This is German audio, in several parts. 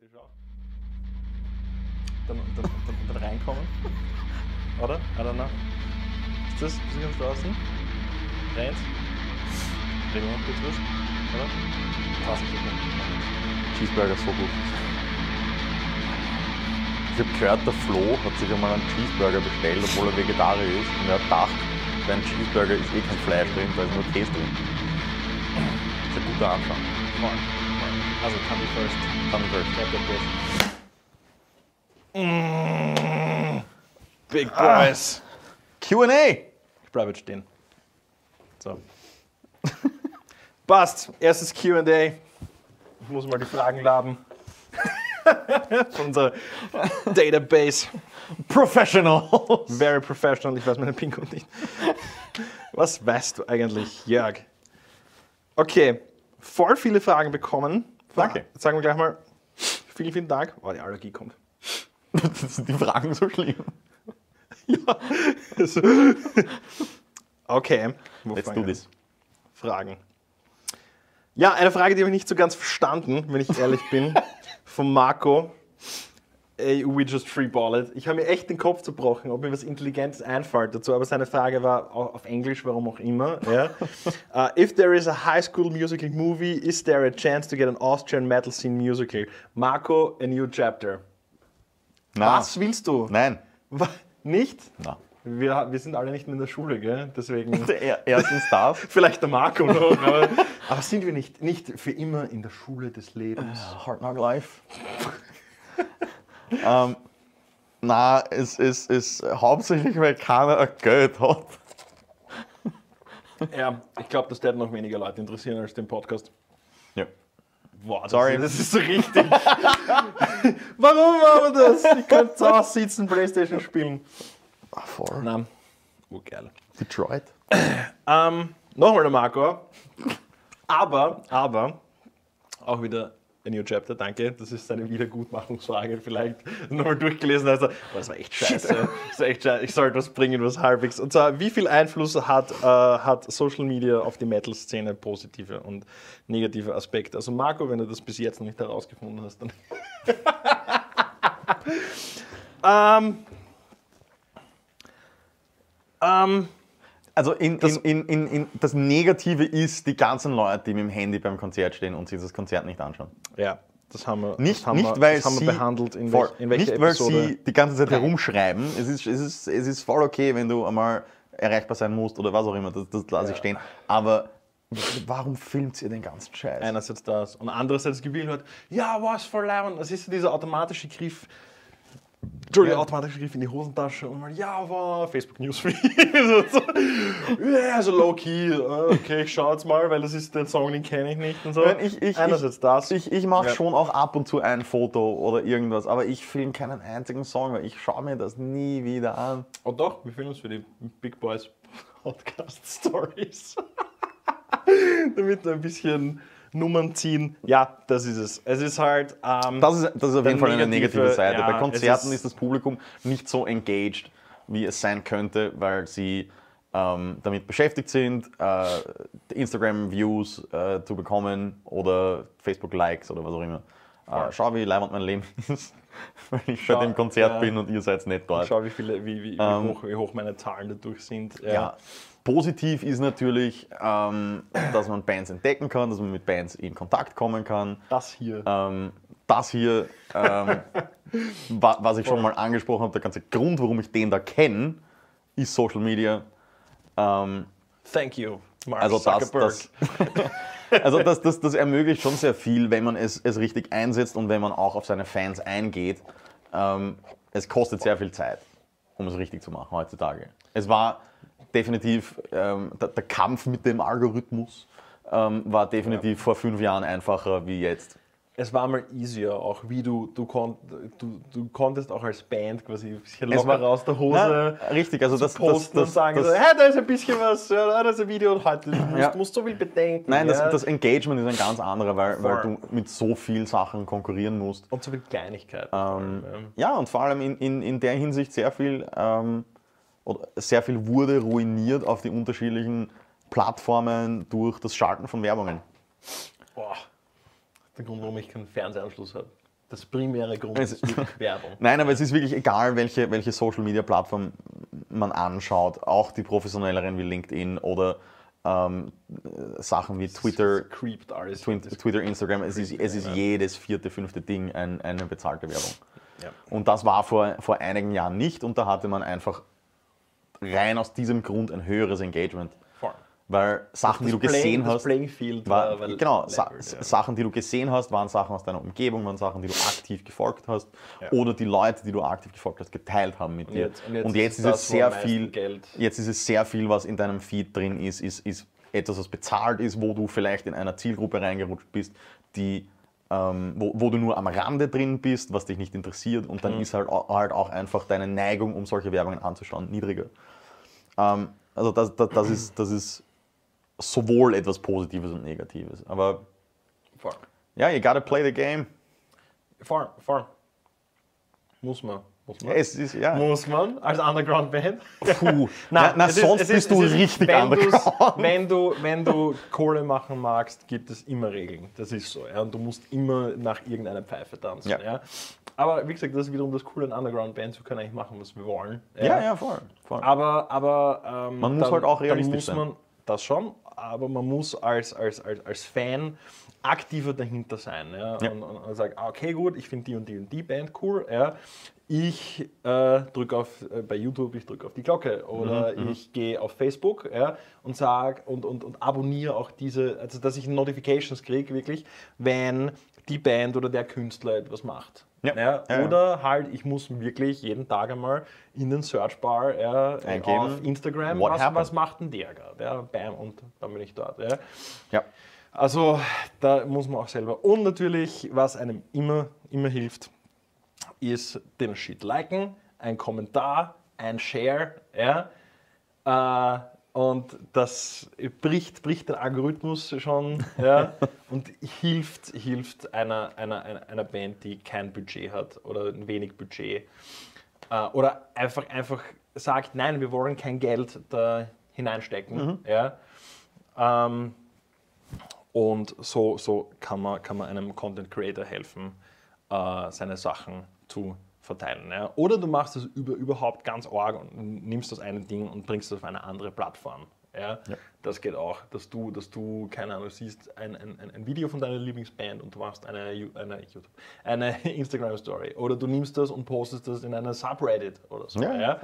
theoretisch auch. Dann, dann, dann, dann reinkommen. Oder? I don't know. Ist das? Sind wir ganz draußen? Rennt? Reden wir noch kurz was? Oder? Ich nicht. Cheeseburger so gut. Ich habe gehört, der Flo hat sich einmal einen Cheeseburger bestellt, obwohl er Vegetarier ist. Und er hat gedacht, beim Cheeseburger ist eh kein Fleisch drin, da ist nur Käse drin. Das ist ein guter Anfang. Voll. Also, Tummy first. Tummy first. Get the best. Big Boys. Q&A! Ich bleibe jetzt stehen. So. Passt. Erstes QA. Ich muss mal die Fragen laden. Von unserer Database. Professional! Very professional. Ich weiß meine PIN-Code nicht. Was weißt du eigentlich, Jörg? Okay. Voll viele Fragen bekommen. Danke. Jetzt sagen wir gleich mal vielen, vielen Dank. Oh, die Allergie kommt. Sind die Fragen so schlimm? Ja. Okay. Wo Let's do this. Fragen. Ja, eine Frage, die habe ich nicht so ganz verstanden, wenn ich ehrlich bin, von Marco. Ey, we just freeball it. Ich habe mir echt den Kopf zerbrochen, ob mir was Intelligentes einfällt dazu, aber seine Frage war au- auf Englisch, warum auch immer. Ja. Uh, if there is a high school musical movie, is there a chance to get an Austrian metal scene musical? Marco, a new chapter. Na, Was willst du? Nein. Nicht? Na. Wir, wir sind alle nicht mehr in der Schule, gell? Deswegen. Er- Erstens das. Vielleicht der Marco noch, aber, aber sind wir nicht, nicht für immer in der Schule des Lebens? Hard Knock Life. Ähm, na, es ist, ist hauptsächlich, weil keiner ein Geld hat. Ja, ich glaube, das wird noch weniger Leute interessieren als den Podcast. Ja. Boah, das, Sorry. das ist so richtig. Warum machen wir das? Ich könnte zu Hause sitzen, Playstation spielen. Ah, voll. Nein. Oh, geil. Detroit. Ähm, Nochmal der Marco. Aber, aber, auch wieder a new chapter, danke. Das ist seine Wiedergutmachungsfrage. Vielleicht nochmal durchgelesen, also, boah, das war echt scheiße. Das war echt scheiße. Ich sollte was bringen, was halbwegs. Und zwar, wie viel Einfluss hat, äh, hat Social Media auf die Metal-Szene, positive und negative Aspekte? Also, Marco, wenn du das bis jetzt noch nicht herausgefunden hast, dann. ähm, ähm, Also in, in, in, in, das Negative ist die ganzen Leute, die mit dem Handy beim Konzert stehen und sich das Konzert nicht anschauen. Ja, das haben wir, Nicht, das haben nicht wir, weil das haben sie, wir behandelt, in, voll, welch, in welcher nicht, weil Episode. sie die ganze Zeit herumschreiben. Es ist, es, ist, es ist voll okay, wenn du einmal erreichbar sein musst oder was auch immer, das, das lasse ich stehen. Aber warum filmt ihr den ganzen Scheiß? Einerseits das und andererseits Gefühl hat, ja, was voll leibend. Das ist dieser automatische Griff, Entschuldigung, Ja. automatische Griff in die Hosentasche und mal, ja, wow, Facebook Newsfeed. so, ja, so low-key, äh, okay, ich schau jetzt mal, weil das ist der Song, den kenne ich nicht und so. Ich, ich, Einerseits ich, das. Ich, ich mache Ja. schon auch ab und zu ein Foto oder irgendwas, aber ich filme keinen einzigen Song, weil ich schaue mir das nie wieder an. Oh doch, wir filmen uns für die Big Boys Podcast Stories. Damit ein bisschen Nummern ziehen. Ja, das ist es. Es ist halt. Ähm, Das ist, das ist auf jeden Fall eine negative negative, Seite. ja, Bei Konzerten ist- ist, das Publikum nicht so engaged, wie es sein könnte, weil sie ähm, damit beschäftigt sind, äh, Instagram-Views äh, zu bekommen oder Facebook-Likes oder was auch immer. Äh, schau, wie leibend mein Leben ist, weil ich Schau, bei dem Konzert ja. bin und ihr seid nicht dort. Schau, wie, viele, wie, wie, Ähm, hoch, wie hoch meine Zahlen dadurch sind. Ja. Positiv ist natürlich, ähm, dass man Bands entdecken kann, dass man mit Bands in Kontakt kommen kann. Das hier. Ähm, das hier, ähm, wa- was ich schon mal angesprochen habe, der ganze Grund, warum ich den da kenne, ist Social Media. Ähm, Thank you, Mark also das, Zuckerberg. das, also das, das, das ermöglicht schon sehr viel, wenn man es, es richtig einsetzt und wenn man auch auf seine Fans eingeht. Ähm, es kostet sehr viel Zeit, um es richtig zu machen heutzutage. Es war definitiv, ähm, der, der Kampf mit dem Algorithmus ähm, war definitiv vor fünf Jahren einfacher wie jetzt. es war mal easier, auch wie du, du, kon, du, du konntest auch als Band quasi ein bisschen locker war- aus der Hose. Na, richtig, also das, das, posten das, und sagen, das, so, hey, da ist ein bisschen was, ja, da ist ein Video und heute, musst, Ja. musst so viel bedenken. Nein, das, ja. das Engagement ist ein ganz anderer, weil, weil du mit so vielen Sachen konkurrieren musst. und so viel Kleinigkeiten. Ähm, ja, und vor allem in, in, in der Hinsicht sehr viel, ähm, oder sehr viel wurde ruiniert auf die unterschiedlichen Plattformen durch das Schalten von Werbungen. Boah, der Grund, warum ich keinen Fernsehanschluss habe. Das primäre Grund Es- ist Werbung. Nein, aber es ist wirklich egal, welche, welche Social Media Plattform man anschaut, auch die professionelleren wie LinkedIn oder ähm, äh, Sachen wie Twitter, alles. Das- Twitter, Instagram. Es ist, es ist jedes vierte, fünfte Ding ein, eine bezahlte Werbung. Ja. Und das war vor, vor einigen Jahren nicht und da hatte man einfach rein aus diesem Grund ein höheres Engagement. Voll. Weil Sachen, die du Playing- gesehen hast, war, war, genau, Sa leveled, ja. Sachen, die du gesehen hast, waren Sachen aus deiner Umgebung, waren Sachen, die du aktiv gefolgt hast Ja. oder die Leute, die du aktiv gefolgt hast, geteilt haben mit Und dir. jetzt- und jetzt und jetzt ist es sehr viel, Geld- jetzt ist es sehr viel, was in deinem Feed drin ist, ist, ist etwas, was bezahlt ist, wo du vielleicht in einer Zielgruppe reingerutscht bist, die ähm, wo, wo du nur am Rande drin bist, was dich nicht interessiert und Mhm. dann ist halt, halt auch einfach deine Neigung, um solche Werbungen anzuschauen, niedriger. Ähm, also das, das, das, ist, das ist sowohl etwas Positives und Negatives. Aber ja, you gotta play the game. Voll, voll. Muss man. Muss man. Ja, es ist, ja. Muss man als Underground-Band? Puh. na, na, ist- sonst es bist ist- du ist- richtig wenn underground. Wenn du, wenn du Kohle machen magst, gibt es immer Regeln. Das ist so. Ja? Und du musst immer nach irgendeiner Pfeife tanzen. Ja. Ja? Aber wie gesagt, das ist wiederum das Coole an Underground-Bands. Wir können eigentlich machen, was wir wollen. Ja, ja, voll. voll. Aber, aber ähm, Man muss halt auch realistisch muss sein. man das schon, aber man muss als, als, als, als Fan aktiver dahinter sein. Ja? Ja. Und, und, und sagen, ah, okay, gut, ich finde die und die und die Band cool. Ja? Ich äh, drücke auf äh, bei YouTube, ich drücke auf die Glocke oder Mhm, ich gehe auf Facebook ja, und sage und, und, und abonniere auch diese, also dass ich Notifications kriege, wirklich, wenn die Band oder der Künstler etwas macht. Ja. Ja, Ja, oder halt, ich muss wirklich jeden Tag einmal in den Searchbar ja, Eingeben, auf Instagram, was, was macht denn der gerade? Ja, bam, und dann bin ich dort. Ja. Also da muss man auch selber. Und natürlich, was einem immer, immer hilft, ist den Shit liken, ein Kommentar, ein Share. Ja. Äh, und das bricht, bricht den Algorithmus schon ja, und hilft, hilft einer, einer, einer, Band, die kein Budget hat oder ein wenig Budget. Äh, oder einfach, einfach sagt, nein, wir wollen kein Geld da hineinstecken. Ja. Ähm, und so, so kann, man, kann man einem Content Creator helfen, äh, seine Sachen zu verteilen. Ja. Oder du machst es über, überhaupt ganz arg und nimmst das eine Ding und bringst es auf eine andere Plattform. Ja. Das geht auch, dass du, dass du, keine Ahnung, siehst ein, ein, ein- Video von deiner Lieblingsband und du machst eine, eine, YouTube, eine Instagram-Story. Oder du nimmst das und postest das in einer Subreddit oder so. Ja, Ja.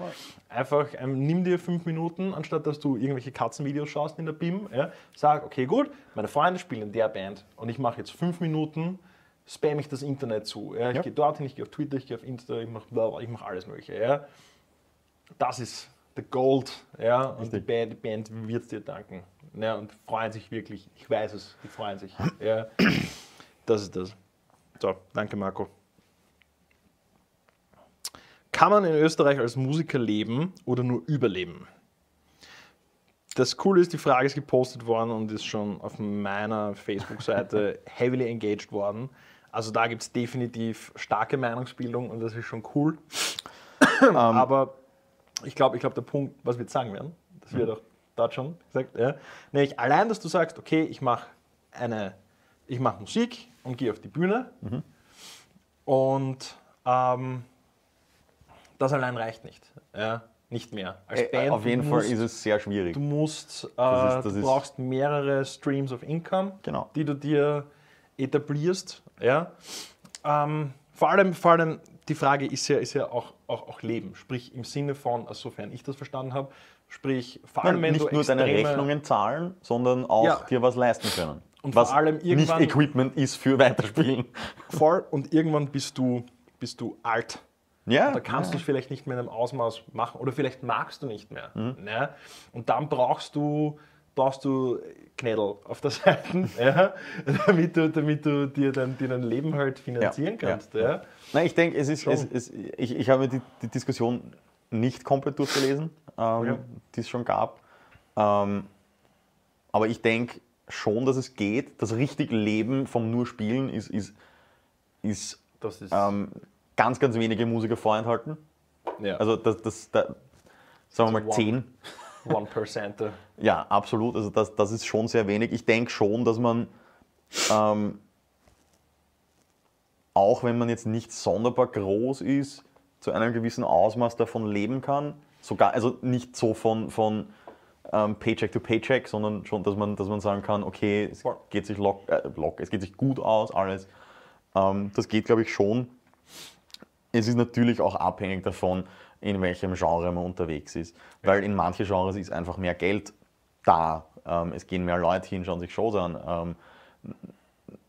Einfach ähm, nimm dir fünf Minuten, anstatt dass du irgendwelche Katzenvideos schaust in der BIM. Ja, sag, okay, gut, meine Freunde spielen in der Band und ich mache jetzt fünf Minuten, spam ich das Internet zu. Ja, ich Ja. gehe dorthin, ich gehe auf Twitter, ich gehe auf Insta, ich mache mach alles Mögliche. Ja. Das ist the Gold. Ja, und die. Band, die Band wird dir danken. Ja, und freuen sich wirklich. Ich weiß es, die freuen sich. Ja. Das ist das. So, danke Marco. Kann man in Österreich als Musiker leben oder nur überleben? Das Coole ist, die Frage ist gepostet worden und ist schon auf meiner Facebook-Seite heavily engaged worden. Also da gibt es definitiv starke Meinungsbildung und das ist schon cool. Aber ich glaube, ich glaub, der Punkt, was wir jetzt sagen werden, das wird auch dort schon gesagt, ja, nämlich allein, dass du sagst, okay, ich mache eine, ich mache Musik und gehe auf die Bühne und ähm, das allein reicht nicht. Ja, nicht mehr. Als Äh, Band, Auf jeden du Fall musst, ist es sehr schwierig. Du musst, äh, Das ist- das du brauchst mehrere Streams of Income, Genau. die du dir etablierst. Ja? Ähm, vor, allem, vor allem die Frage ist ja, ist ja auch, auch, auch Leben. Sprich im Sinne von, also sofern ich das verstanden habe, sprich vor allem, wenn nicht nur deine extreme- Rechnungen zahlen, sondern auch Ja. dir was leisten können. Und vor was allem nicht irgendwann- Equipment ist für Weiterspielen. voll und irgendwann bist du, bist du alt. Ja, Da kannst du es vielleicht nicht mehr in einem Ausmaß machen oder vielleicht magst du nicht mehr. Mhm. Ne? Und dann brauchst du, brauchst du Knädel auf der Seite, ja? damit, du, damit du dir dein, dir dein Leben halt finanzieren Ja, kannst. ja, Ja? Nein, ich denke, es ist, es, es, ich, ich habe die, die Diskussion nicht komplett durchgelesen, ähm, die es schon gab. Ähm, aber ich denke schon, dass es geht. Das richtig Leben vom nur Spielen ist, ist, ist Das ist, ähm, ganz, ganz wenige Musiker vorenthalten. Also das, das, da, sagen wir mal zehn. One Percenter. Ja, absolut. Also das, das ist schon sehr wenig. Ich denke schon, dass man ähm, auch wenn man jetzt nicht sonderbar groß ist, zu einem gewissen Ausmaß davon leben kann. Sogar, also nicht so von, von ähm, Paycheck to Paycheck, sondern schon, dass man, dass man sagen kann, okay, es geht sich lock, äh, lock, es geht sich gut aus, alles. Ähm, das geht, glaube ich, schon. Es ist natürlich auch abhängig davon, in welchem Genre man unterwegs ist. Weil in manche Genres ist einfach mehr Geld da. Ähm, es gehen mehr Leute hin, schauen sich Shows an. Ähm,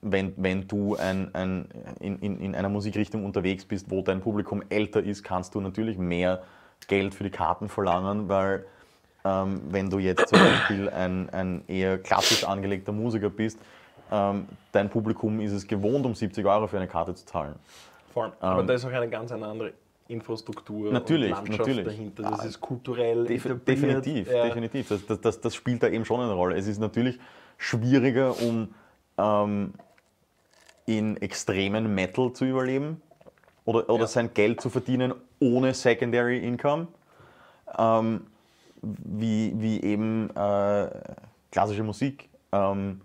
wenn, wenn du ein, ein, in, in, in einer Musikrichtung unterwegs bist, wo dein Publikum älter ist, kannst du natürlich mehr Geld für die Karten verlangen, weil ähm, wenn du jetzt zum Beispiel ein, ein eher klassisch angelegter Musiker bist, ähm, dein Publikum ist es gewohnt, um 70 Euro für eine Karte zu zahlen. Voll. Aber da ist auch eine ganz eine andere Infrastruktur Natürlich, und Landschaft natürlich. dahinter. Das Ah, ist kulturell Def definitiv, Ja. definitiv. Das, das, das, das spielt da eben schon eine Rolle. Es ist natürlich schwieriger, um ähm, in extremen Metal zu überleben oder, oder Ja. sein Geld zu verdienen ohne Secondary Income, ähm, wie, wie eben äh, klassische Musik. Ähm,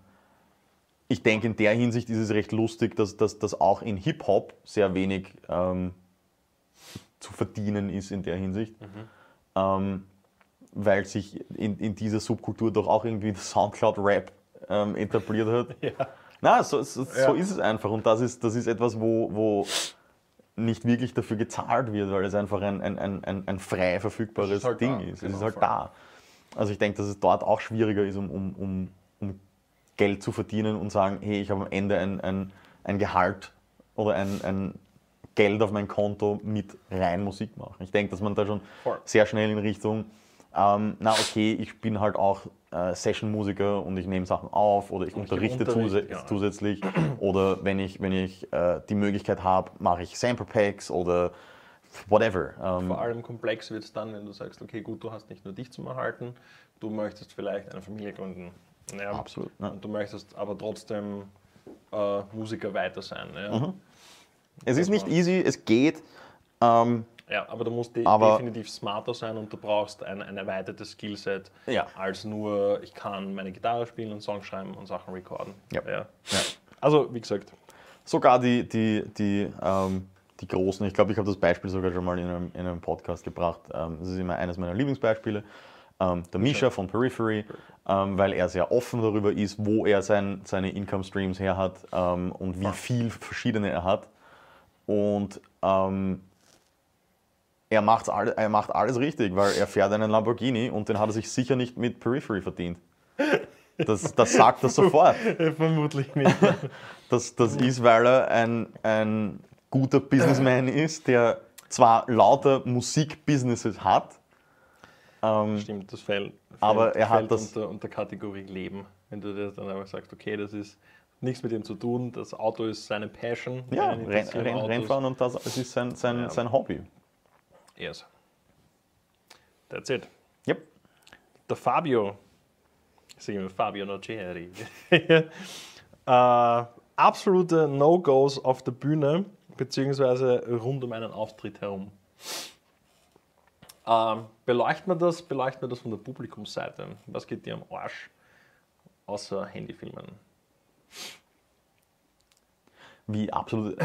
ich denke, in der Hinsicht ist es recht lustig, dass, dass auch in Hip-Hop sehr wenig ähm, zu verdienen ist in der Hinsicht. Ähm, weil sich in, in dieser Subkultur doch auch irgendwie der Soundcloud-Rap ähm, etabliert hat. Ja. Na, so, so, Ja. so ist es einfach. Und das ist, das ist etwas, wo, wo nicht wirklich dafür gezahlt wird, weil es einfach ein, ein, ein, ein, frei verfügbares Es ist halt Ding da, ist. Es genau, ist halt voll. da. Also ich denke, dass es dort auch schwieriger ist, um, um, um, um Geld zu verdienen und sagen, hey, ich habe am Ende ein, ein, ein Gehalt oder ein, ein Geld auf mein Konto mit rein Musik machen. Ich denke, dass man da schon Voll. sehr schnell in Richtung, ähm, na okay, ich bin halt auch äh, Session-Musiker und ich nehme Sachen auf oder ich ich unterrichte Unterricht, ja. zusätzlich oder wenn ich, wenn ich äh, die Möglichkeit habe, mache ich Sample Packs oder whatever. Ähm, Vor allem komplex wird es dann, wenn du sagst, okay, gut, du hast nicht nur dich zum Erhalten, du möchtest vielleicht eine Familie gründen. Ja. Absolut, ja. Und du möchtest aber trotzdem äh, Musiker weiter sein. Ja. Mhm. Es ist nicht easy, es geht. Ähm, ja, aber du musst Aber- definitiv smarter sein und du brauchst ein, ein erweitertes Skillset Ja. als nur, ich kann meine Gitarre spielen und Songs schreiben und Sachen recorden. Ja. Ja. ja. Also, wie gesagt, Sogar die, die, die, ähm, die Großen, ich glaube, ich habe das Beispiel sogar schon mal in einem, in einem Podcast gebracht. Ähm, das ist immer eines meiner Lieblingsbeispiele. Ähm, der Misha von Periphery, ähm, weil er sehr offen darüber ist, wo er sein, seine Income Streams her hat ähm, und wie viel verschiedene er hat. Und ähm, er, macht's alle, er macht alles richtig, weil er fährt einen Lamborghini und den hat er sich sicher nicht mit Periphery verdient. Das, das sagt er sofort. vermutlich nicht. Das, das ist, weil er ein, ein guter Businessman ist, der zwar lauter Musikbusinesses hat, ähm, Stimmt, das fällt, Aber er hat das- unter, unter Kategorie Leben. Wenn du dir dann einfach sagst, okay, das ist nichts mit dem zu tun, das Auto ist seine Passion. ja, Renn, Renn. Rennfahren und das, das ist sein, sein, Ja. sein Hobby. Yes. That's it. Yep. Der Fabio, ich sage immer Fabio Noceri, äh, absolute No-Gos auf der Bühne, beziehungsweise rund um einen Auftritt herum. Ähm, beleuchten wir das, beleuchten wir das von der Publikumsseite. Was geht dir am Arsch? Außer Handyfilmen. Wie absolut.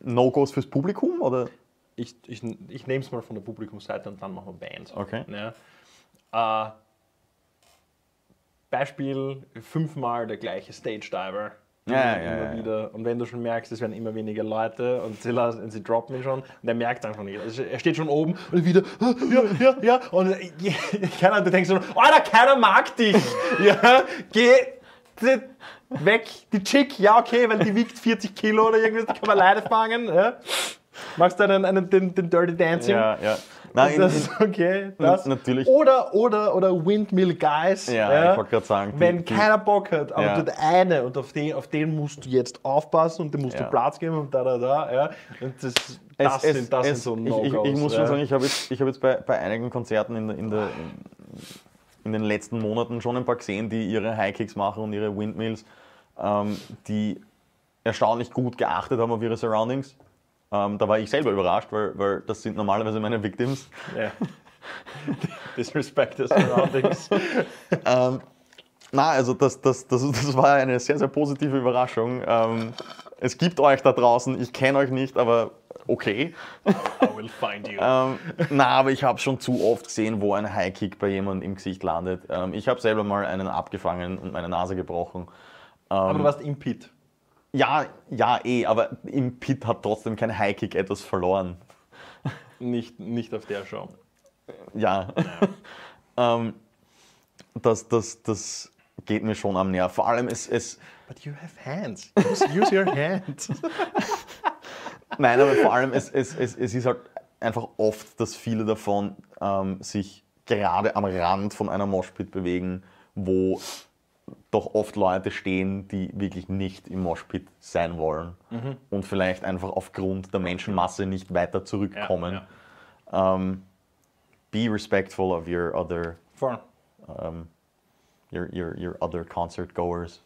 No-Gos fürs Publikum? Oder? Ich, ich, ich nehme es mal von der Publikumsseite und dann machen wir Bands. Okay. Ja. Äh, Beispiel: fünfmal der gleiche Stage Diver. Ja, ja, ja, wieder. Und wenn du schon merkst, es werden immer weniger Leute und sie, lassen, sie droppen ihn schon, und er merkt einfach nicht. Also er steht schon oben und wieder, "Ah, ja, ja, ja. Und äh, keiner, du denkst schon, Alter, keiner mag dich. ja, geh weg. Die Chick, ja, okay, weil die wiegt 40 Kilo oder irgendwas, die kann man leider fangen. Ja. Machst du einen, einen, den, den Dirty Dancing? Ja, ja. Nein, in, das ist okay. Das. natürlich. Oder, oder, oder Windmill Guys. Ja, ich wollte gerade sagen, die- Wenn die- keiner Bock hat, aber Ja. der eine und auf den, auf den musst du jetzt aufpassen und dem musst Ja. du Platz geben und da, da, da. Ja. Und das, das, Es- sind, das es- sind so ich, ich, No-Gos. ich muss ja. schon sagen, ich habe jetzt, ich hab jetzt bei, bei einigen Konzerten in, der, in, der, in den letzten Monaten schon ein paar gesehen, die ihre High-Kicks machen und ihre Windmills, ähm, die erstaunlich gut geachtet haben auf ihre Surroundings. Ähm, da war ich selber überrascht, weil, weil das sind normalerweise meine Victims. Ja. Disrespect the surroundings. Ähm, na, also das, das, das, das war eine sehr, sehr positive Überraschung. Ähm, Es gibt euch da draußen, ich kenne euch nicht, aber okay. I will find you. Ähm, na, aber ich habe schon zu oft gesehen, wo ein Highkick bei jemandem im Gesicht landet. Ähm, ich habe selber mal einen abgefangen und meine Nase gebrochen. Aber du warst im Pit. Ja, ja, eh, aber im Pit hat trotzdem kein Highkick etwas verloren. Nicht, nicht auf der Show. Ja. ähm, das, das, das geht mir schon am Nerv. Vor allem, es, es, But you have hands. Use, use your hands. Nein, aber vor allem, es, es, es, es ist halt einfach oft, dass viele davon ähm, sich gerade am Rand von einer Moshpit bewegen, wo doch oft Leute stehen, die wirklich nicht im Moshpit sein wollen und vielleicht einfach aufgrund der Menschenmasse nicht weiter zurückkommen. Ja, Ähm, be respectful of your other, Voll. your, your, your other concert goers.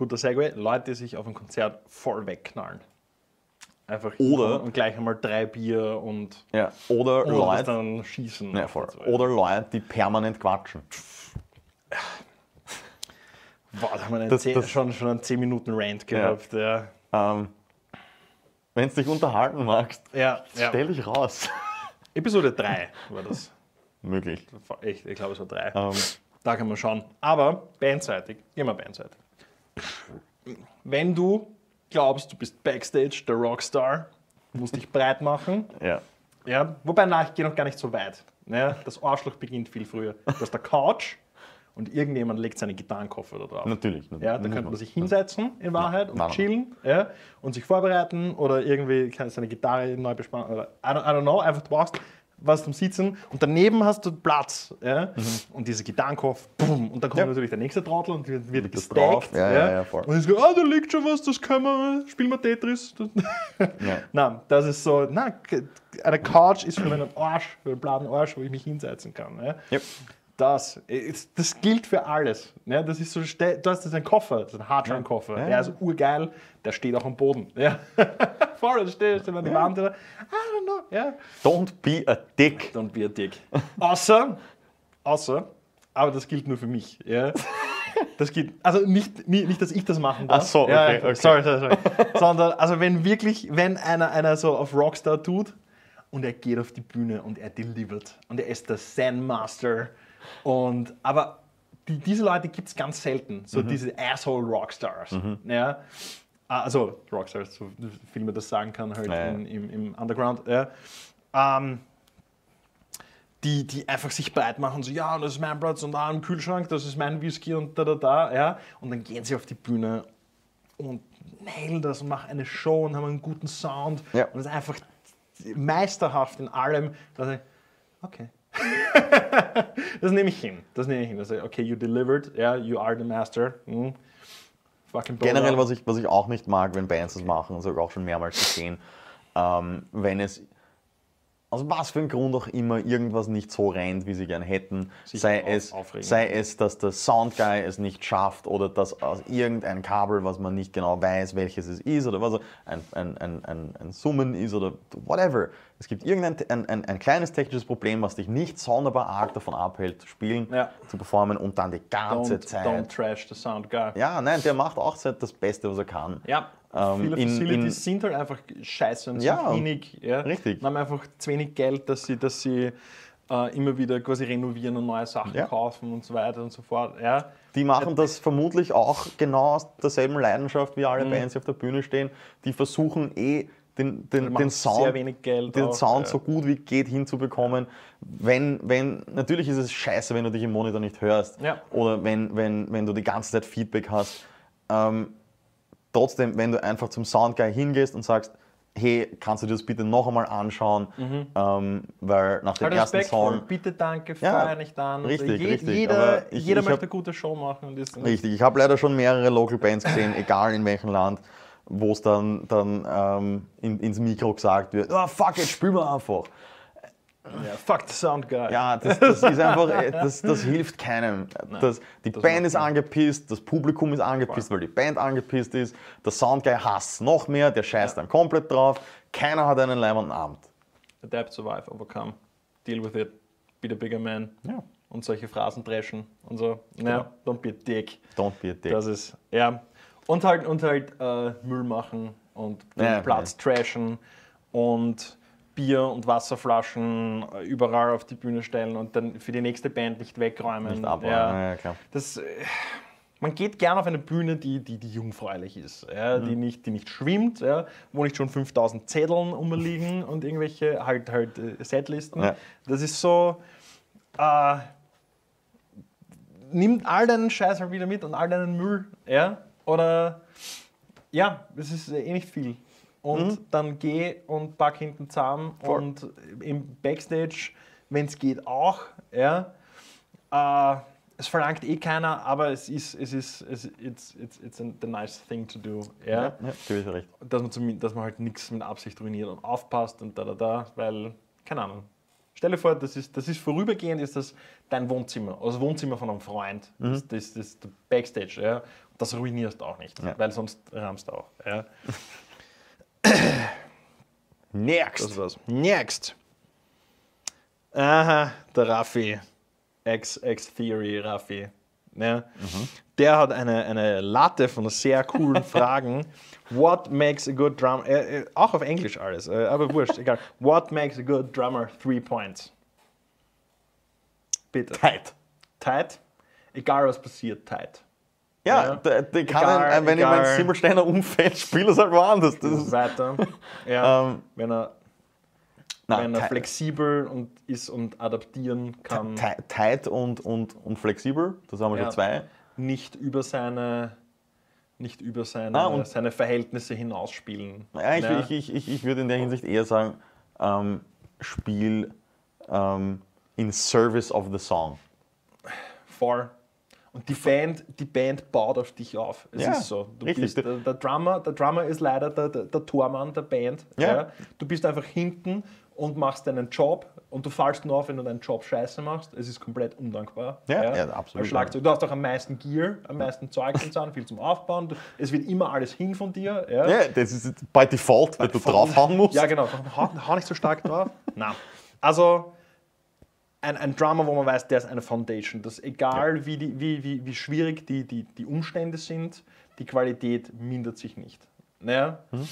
Guter Segway. Leute, die sich auf ein Konzert voll wegknallen. Einfach Oder- und gleich einmal drei Bier und, Ja, oder und das Leute, dann schießen. ja, voll. oder Leute, die permanent quatschen. Boah, da haben wir Das- zehn, das- schon, schon einen 10 Minuten Rant gehabt. Ja, Ähm, Wenn du dich unterhalten magst, ja. ja. stell dich raus. Episode 3 war das. Möglich. Echt, ich glaube, es war 3. Ähm, Da kann man schauen. Aber bandseitig, immer bandseitig. Wenn du glaubst, du bist Backstage, der Rockstar, musst dich breit machen. ja. Ja, wobei, nein, ich gehe noch gar nicht so weit. Ja, das Arschloch beginnt viel früher. Du hast der Couch und irgendjemand legt seine Gitarrenkoffer da drauf. Natürlich. Ja, da könnte man sich hinsetzen in Wahrheit und Nein, chillen ja, und sich vorbereiten oder irgendwie kann seine Gitarre neu bespannen oder I don't, I don't know, einfach du brauchst was zum Sitzen und daneben hast du Platz ja, und diese Gitarrenkopf, boom, und dann kommt Mhm. Ja. natürlich der nächste Trottel und wird, wird gestackt. Ja, ja, ja, voll. Und ich so, ah, da liegt schon was, das können wir, spielen wir Tetris. Ja. Nein, das ist so, nein, eine Couch ist für meinen Arsch, für einen blauen Arsch, wo ich mich hinsetzen kann. Ja. Yep. Das, ist- das gilt für alles. Ja, das ist so, das ein Koffer, das ist ein Hardshine-Koffer. Ja. Der ist urgeil, der steht auch am Boden. Ja. Voll, der steht an die Wand. Oder, I don't know. Ja. Don't be a dick. Don't be a dick. Außer, außer, aber das gilt nur für mich. Ja. Das gilt, also nicht, nicht, nicht, dass ich das machen darf. Ach so, okay, ja, okay. Sorry, sorry, sorry. Sondern, also wenn wirklich, wenn einer, einer so auf Rockstar tut und er geht auf die Bühne und er delivert und er ist der Zen Master und, aber die, diese Leute gibt es ganz selten, Mhm. so diese Asshole Rockstars. Ja. Ah, Also Rockstars, so viel man das sagen kann halt Ja, in, im, im Underground. Ja. Ähm, die, die einfach sich breit machen, so, ja, das ist mein Platz und da im Kühlschrank, das ist mein Whisky und da, da, da, ja. Und dann gehen sie auf die Bühne und nailen das und machen eine Show und haben einen guten Sound Ja. und es ist einfach meisterhaft in allem. dass ich, okay. Das nehme ich hin. Das nehme ich hin. Das ist, okay, you delivered, ja, you are the master. Fucking Generell, was ich, was ich auch nicht mag, wenn Bands das machen, das habe ich auch schon mehrmals gesehen, ähm, wenn es aus was für einem Grund auch immer irgendwas nicht so rennt, wie sie gern hätten, sei es, sei es, dass der Soundguy es nicht schafft oder dass aus irgendein Kabel, was man nicht genau weiß, welches es ist oder was ein, ein, ein, ein, ein Summen ist oder whatever. Es gibt irgendein ein, ein, ein kleines technisches Problem, was dich nicht sonderbar arg davon abhält, zu spielen, Ja. zu performen und dann die ganze don't, Zeit. don't trash the sound guy. Ja, nein, der macht auch das Beste, was er kann. Ja, viele in- Facilities in- sind halt einfach scheiße und Ja, sind wenig. Ja. richtig. Und haben einfach zu wenig Geld, dass sie, dass sie äh, immer wieder quasi renovieren und neue Sachen Ja. kaufen und so weiter und so fort. Ja. Die machen das vermutlich auch genau aus derselben Leidenschaft, wie Mhm. alle Bands, die auf der Bühne stehen. Die versuchen eh den, den, den Sound, den auch, Sound ja. so gut wie geht hinzubekommen. Wenn, wenn, natürlich ist es scheiße, wenn du dich im Monitor nicht hörst. Ja. Oder wenn, wenn, wenn du die ganze Zeit Feedback hast. Ähm, trotzdem, wenn du einfach zum Soundguy hingehst und sagst, hey, kannst du dir das bitte noch einmal anschauen, ähm, weil nach dem Halt ersten Song bitte, danke, Ja, feuer nicht an. richtig, Je, richtig, Jeder, ich- jeder ich möchte hab- eine gute Show machen. Und ist, Richtig, ich habe leider schon mehrere Local Bands gesehen, egal in welchem Land, wo es dann, dann ähm, in, ins Mikro gesagt wird, oh, fuck, jetzt spielen wir einfach. Ja, fuck the sound guy. Ja, das, das ist einfach, das, das hilft keinem. Das, die das Band ist angepisst, das Publikum ist angepisst, weil die Band angepisst ist, der Soundguy hasst noch mehr, der scheißt dann komplett drauf, keiner hat einen leibenden Abend. Adapt, survive, overcome. Deal with it. Be the bigger man. Ja. Und solche Phrasen dreschen und so. Ja, don't be a dick. Don't be a dick. Das ist, ja. Und halt, und halt äh, Müll machen und den Ja, Platz trashen und Bier und Wasserflaschen äh, überall auf die Bühne stellen und dann für die nächste Band nicht wegräumen. Nicht abräumen, ja, ja. Das, äh, man geht gerne auf eine Bühne, die, die, die jungfräulich ist, ja, Mhm. die, nicht, die nicht schwimmt, ja, wo nicht schon 5000 Zetteln umliegen und irgendwelche halt, halt äh, Setlisten. Ja. Das ist so, äh, nimm all deinen Scheiß halt wieder mit und all deinen Müll, ja, oder, ja, das ist eh nicht viel. Und Mhm. dann geh und pack hinten zusammen Voll. und im Backstage, wenn es geht, auch, ja. Äh, es verlangt eh keiner, aber es ist, es ist, es, it's, it's, it's a, the nice thing to do, ja. Ja, gebe ich dir recht. Dass, man zumindest, dass man halt nichts mit Absicht ruiniert und aufpasst und da, da, da, weil, keine Ahnung. Stell dir vor, das ist, das ist vorübergehend, ist das dein Wohnzimmer, also das Wohnzimmer von einem Freund, das, das, das, das Backstage, ja. Das ruinierst du auch nicht, Ja. weil sonst rahmst du auch, ja. Next. Das war's. Next. Aha, der Raffi. Ex-Theory Raffi. Ja. Der hat eine, eine Latte von sehr coolen Fragen. What makes a good drummer? Äh, äh, auch auf Englisch alles, äh, aber wurscht, egal. What makes a good drummer? Three points. Bitte. Tight. Tight. Egal was passiert, tight. Ja, Ja. der kann, Egal, ein- wenn egal. ich mein Simmelsteiner umfällt, spielt es halt woanders. Das ist, Weiter. Ja, Ähm, wenn er, na, wenn er flexibel und ist und adaptieren kann. ti- tight und, und, und flexibel, das haben wir Ja. schon zwei. nicht über seine, nicht über seine, Ah, seine Verhältnisse hinausspielen. Ja, ich, Ja. Ich, ich, ich, ich würde in der Hinsicht eher sagen, ähm, Spiel ähm, in Service of the Song. Voll. Und die Band, die Band baut auf dich auf. Es Ja, ist so. Du richtig. bist, der, der, Drummer, der Drummer ist leider der, der, der Tormann der Band. Ja. Du bist einfach hinten und machst deinen Job und du fallst nur auf, wenn du deinen Job scheiße machst. Es ist komplett undankbar. Ja, ja, absolut, Als Schlagzeug. Du hast auch am meisten Gear, am meisten Zeug und so, viel zum Aufbauen. Du- Es wird immer alles hin von dir. Ja. Ja, das ist bei Default, wenn du draufhauen musst. Ja, genau. Hau, hau nicht so stark drauf. Nein. Also, ein, ein Drummer, wo man weiß, der ist eine Foundation. Dass egal wie, die, wie, wie, wie schwierig die, die, die Umstände sind, die Qualität mindert sich nicht. Naja, Mhm.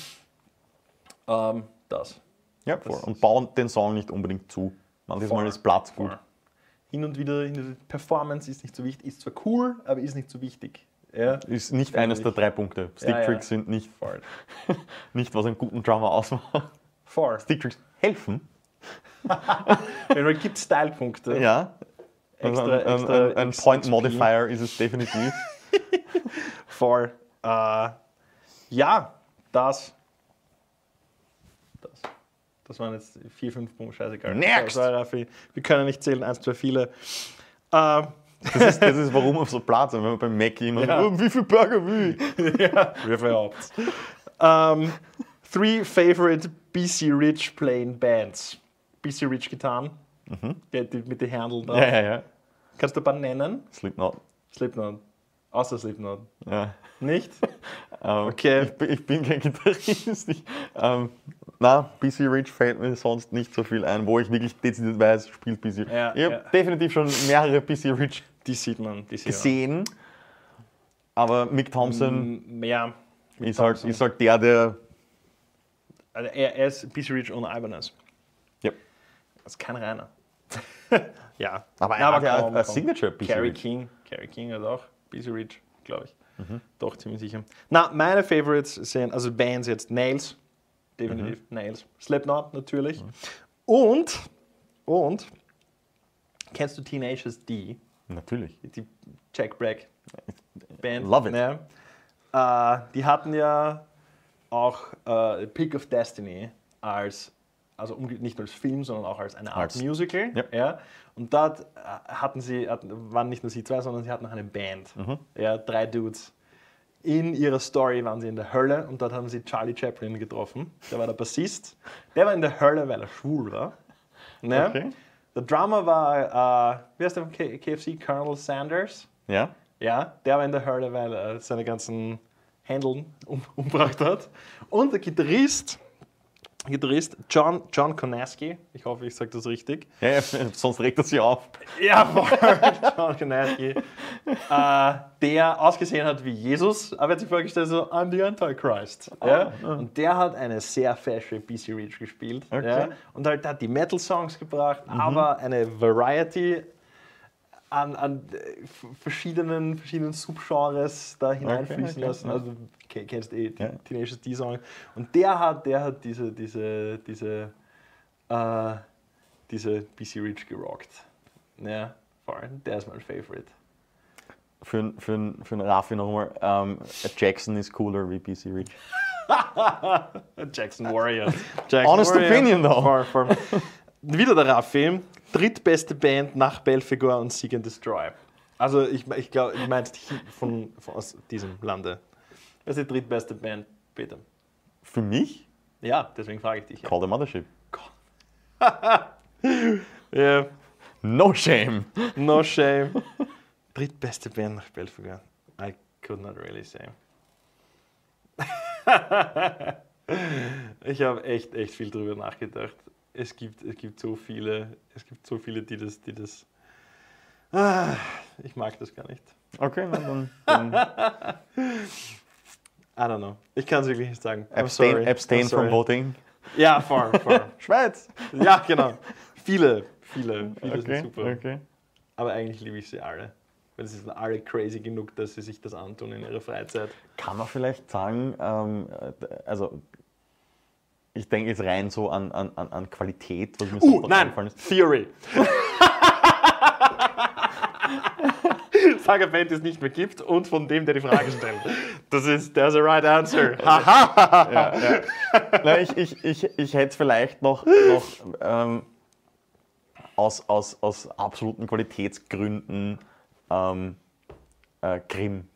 ähm, das. Ja, voll. Und bauen den Song nicht unbedingt zu. Manches Mal Voll. ist Platz gut. Hin und wieder, Performance ist nicht so wichtig, ist zwar cool, aber ist nicht so wichtig. Ja, Ist nicht eines ich. der drei Punkte. Ja, ja. Sticktricks sind nicht, voll. nicht, was einen guten Drummer ausmacht. voll. Sticktricks helfen. Wenn man gibt Stylepunkte. Ja. Also Extra- ein, ein, extra ein, ein X- Point. Modifier ist es definitiv. Voll. Äh, ja, das. Das. Das waren jetzt vier, fünf Punkte, scheißegal. Next! So, so, Raffi. Wir können nicht zählen, eins, zwei, viele. Äh, Das ist, das ist warum auf so Platz, wenn man beim Mackie immer Ja. "Oh, wie viel Burger will ich? ja, wir verhaupten. ähm, three favorite BC Rich playing bands. BC Rich Gitarren. Die, die, mit den Händel drauf. Ja, ja, ja. Kannst du ein paar nennen? Slipknot. Slipknot. Außer Slipknot. Ja. Nicht? Ähm, Okay. Ich, bin- ich bin kein Gitarrist. Ich, ähm, na, BC Rich fällt mir sonst nicht so viel ein, wo ich wirklich dezidiert weiß, spielt BC. Ja, ich habe ja. definitiv schon mehrere BC Rich Die sieht man. Die gesehen, aber Mick Thompson Man. Ja. ist, halt, ist halt der, der. Also er, er ist BC Rich ohne Ibanez. Ist kein Reiner. ja. Aber er hat ja kaum. Signature BC Carrie Rich. King. Carrie King hat auch BC Rich, glaube ich. Mhm. Doch, ziemlich sicher. Na, meine Favorites sind, also Bands jetzt Nails. Definitiv Mhm. Nails. Slipknot natürlich. Und, und, kennst du Teenagers D? Natürlich. die Jack Black Band. Love it. Ja. Äh, die hatten ja auch äh, Pick of Destiny als, also nicht nur als Film, sondern auch als eine Art Als- Musical. Ja. Ja. Und dort äh, hatten sie, waren nicht nur sie zwei, sondern sie hatten auch eine Band. Mhm. Ja, drei Dudes. In ihrer Story waren sie in der Hölle und dort haben sie Charlie Chaplin getroffen. Der war der Bassist. Der war in der Hölle, weil er schwul war. Ne? Okay. Der Drummer war, äh, wie heißt der von KFC? Colonel Sanders. Ja? Ja, der war in der Hölle, weil er seine ganzen Händeln um, umgebracht hat. Und der Gitarrist Gitarrist John, John Konaski, ich hoffe, ich sage das richtig. Ja, ja, sonst regt er sich auf. Ja, voll. John Konaski. äh, der ausgesehen hat wie Jesus, aber er hat sich vorgestellt so, I'm the Antichrist. Ja? Und der hat eine sehr fesche BC Reach gespielt. Okay. Ja? Und halt hat die Metal-Songs gebracht, aber eine Variety an, an äh, verschiedenen, verschiedenen Subgenres da hineinfließen okay, lassen. Also kennst eh die Ja. Teenage D-Song. Und der hat, der hat diese, diese, diese, äh, diese BC Reach gerockt. Ja, voll. Der ist mein Favorite. Für, für, für einen Raffi nochmal. Ähm, Jackson ist cooler wie PC Reach. Jackson Warrior. Jackson Honest opinion, though. Voll, voll. Wieder der Raffi. Drittbeste Band nach Belfegor und Seek and Destroy. Also ich, ich glaube, du meinst von, von aus diesem Lande. Wer ist die drittbeste Band, Peter? Für mich? Ja, deswegen frage ich dich. Ja. Call the Mothership. Yeah, No shame. no shame. Drittbeste Band nach Belfegor. I could not really say. ich habe echt, echt viel drüber nachgedacht. Es gibt, es gibt so viele, es gibt so viele, die das, die das. Ah, ich mag das gar nicht. Okay, dann, dann I don't know. Ich kann es wirklich nicht sagen. I'm abstain, sorry. abstain I'm from sorry. voting. Ja, voll, voll. Schweiz. ja, genau. Viele, viele, viele Okay, sind super. okay. Aber eigentlich liebe ich sie alle. Weil sie sind alle crazy genug, dass sie sich das antun in ihrer Freizeit. Kann man vielleicht sagen, ähm, äh, also ich denke jetzt rein so an, an, an- Qualität, was mir Uh, sofort nein, ist. Theory. Sag eine Band, es nicht mehr gibt und von dem, der die Frage stellt. Das ist, there's a right answer. Haha. Nein, ich, ich, ich, ich hätte vielleicht noch, noch ähm, aus, aus, aus absoluten Qualitätsgründen ähm, äh, Grimm,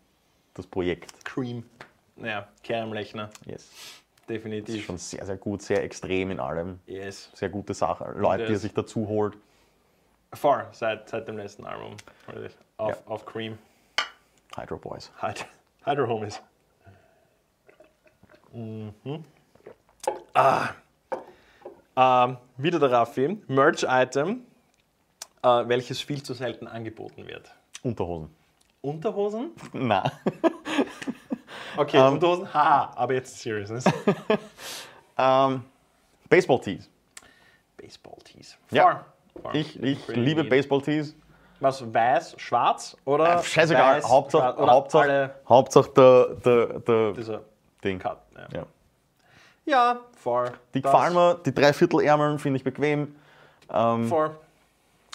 das Projekt. Cream. Ja, Kermlechner, Yes. Das ist definitiv. schon sehr, sehr gut, sehr extrem in allem. Yes. Sehr gute Sache. Leute, die er Yes. sich dazu holt. Far, seit, seit dem letzten Album. Auf, Ja. auf Cream. Hydro Boys. Hyd- Hydro Homies. Mhm. Ah. Ähm, wieder der Raffi. Merch-Item, äh, welches viel zu selten angeboten wird. Unterhosen. Unterhosen? Na. Okay, Ähm. Unterhosen, haha, aber jetzt Seriousness. ähm, Baseball Tees. Baseball-Tees. Ja. Far. Ich, ich Pretty liebe neat. Baseball Tees. Was, weiß, schwarz oder? Äh, scheißegal. weiß, Hauptsache, schwarz, oder Hauptsache, alle Hauptsache der, der, der dieser Ding. Cut. Ja, Ja. ja far. Die gefallen mir. Die Dreiviertelärmeln finde ich bequem. Ähm, Far.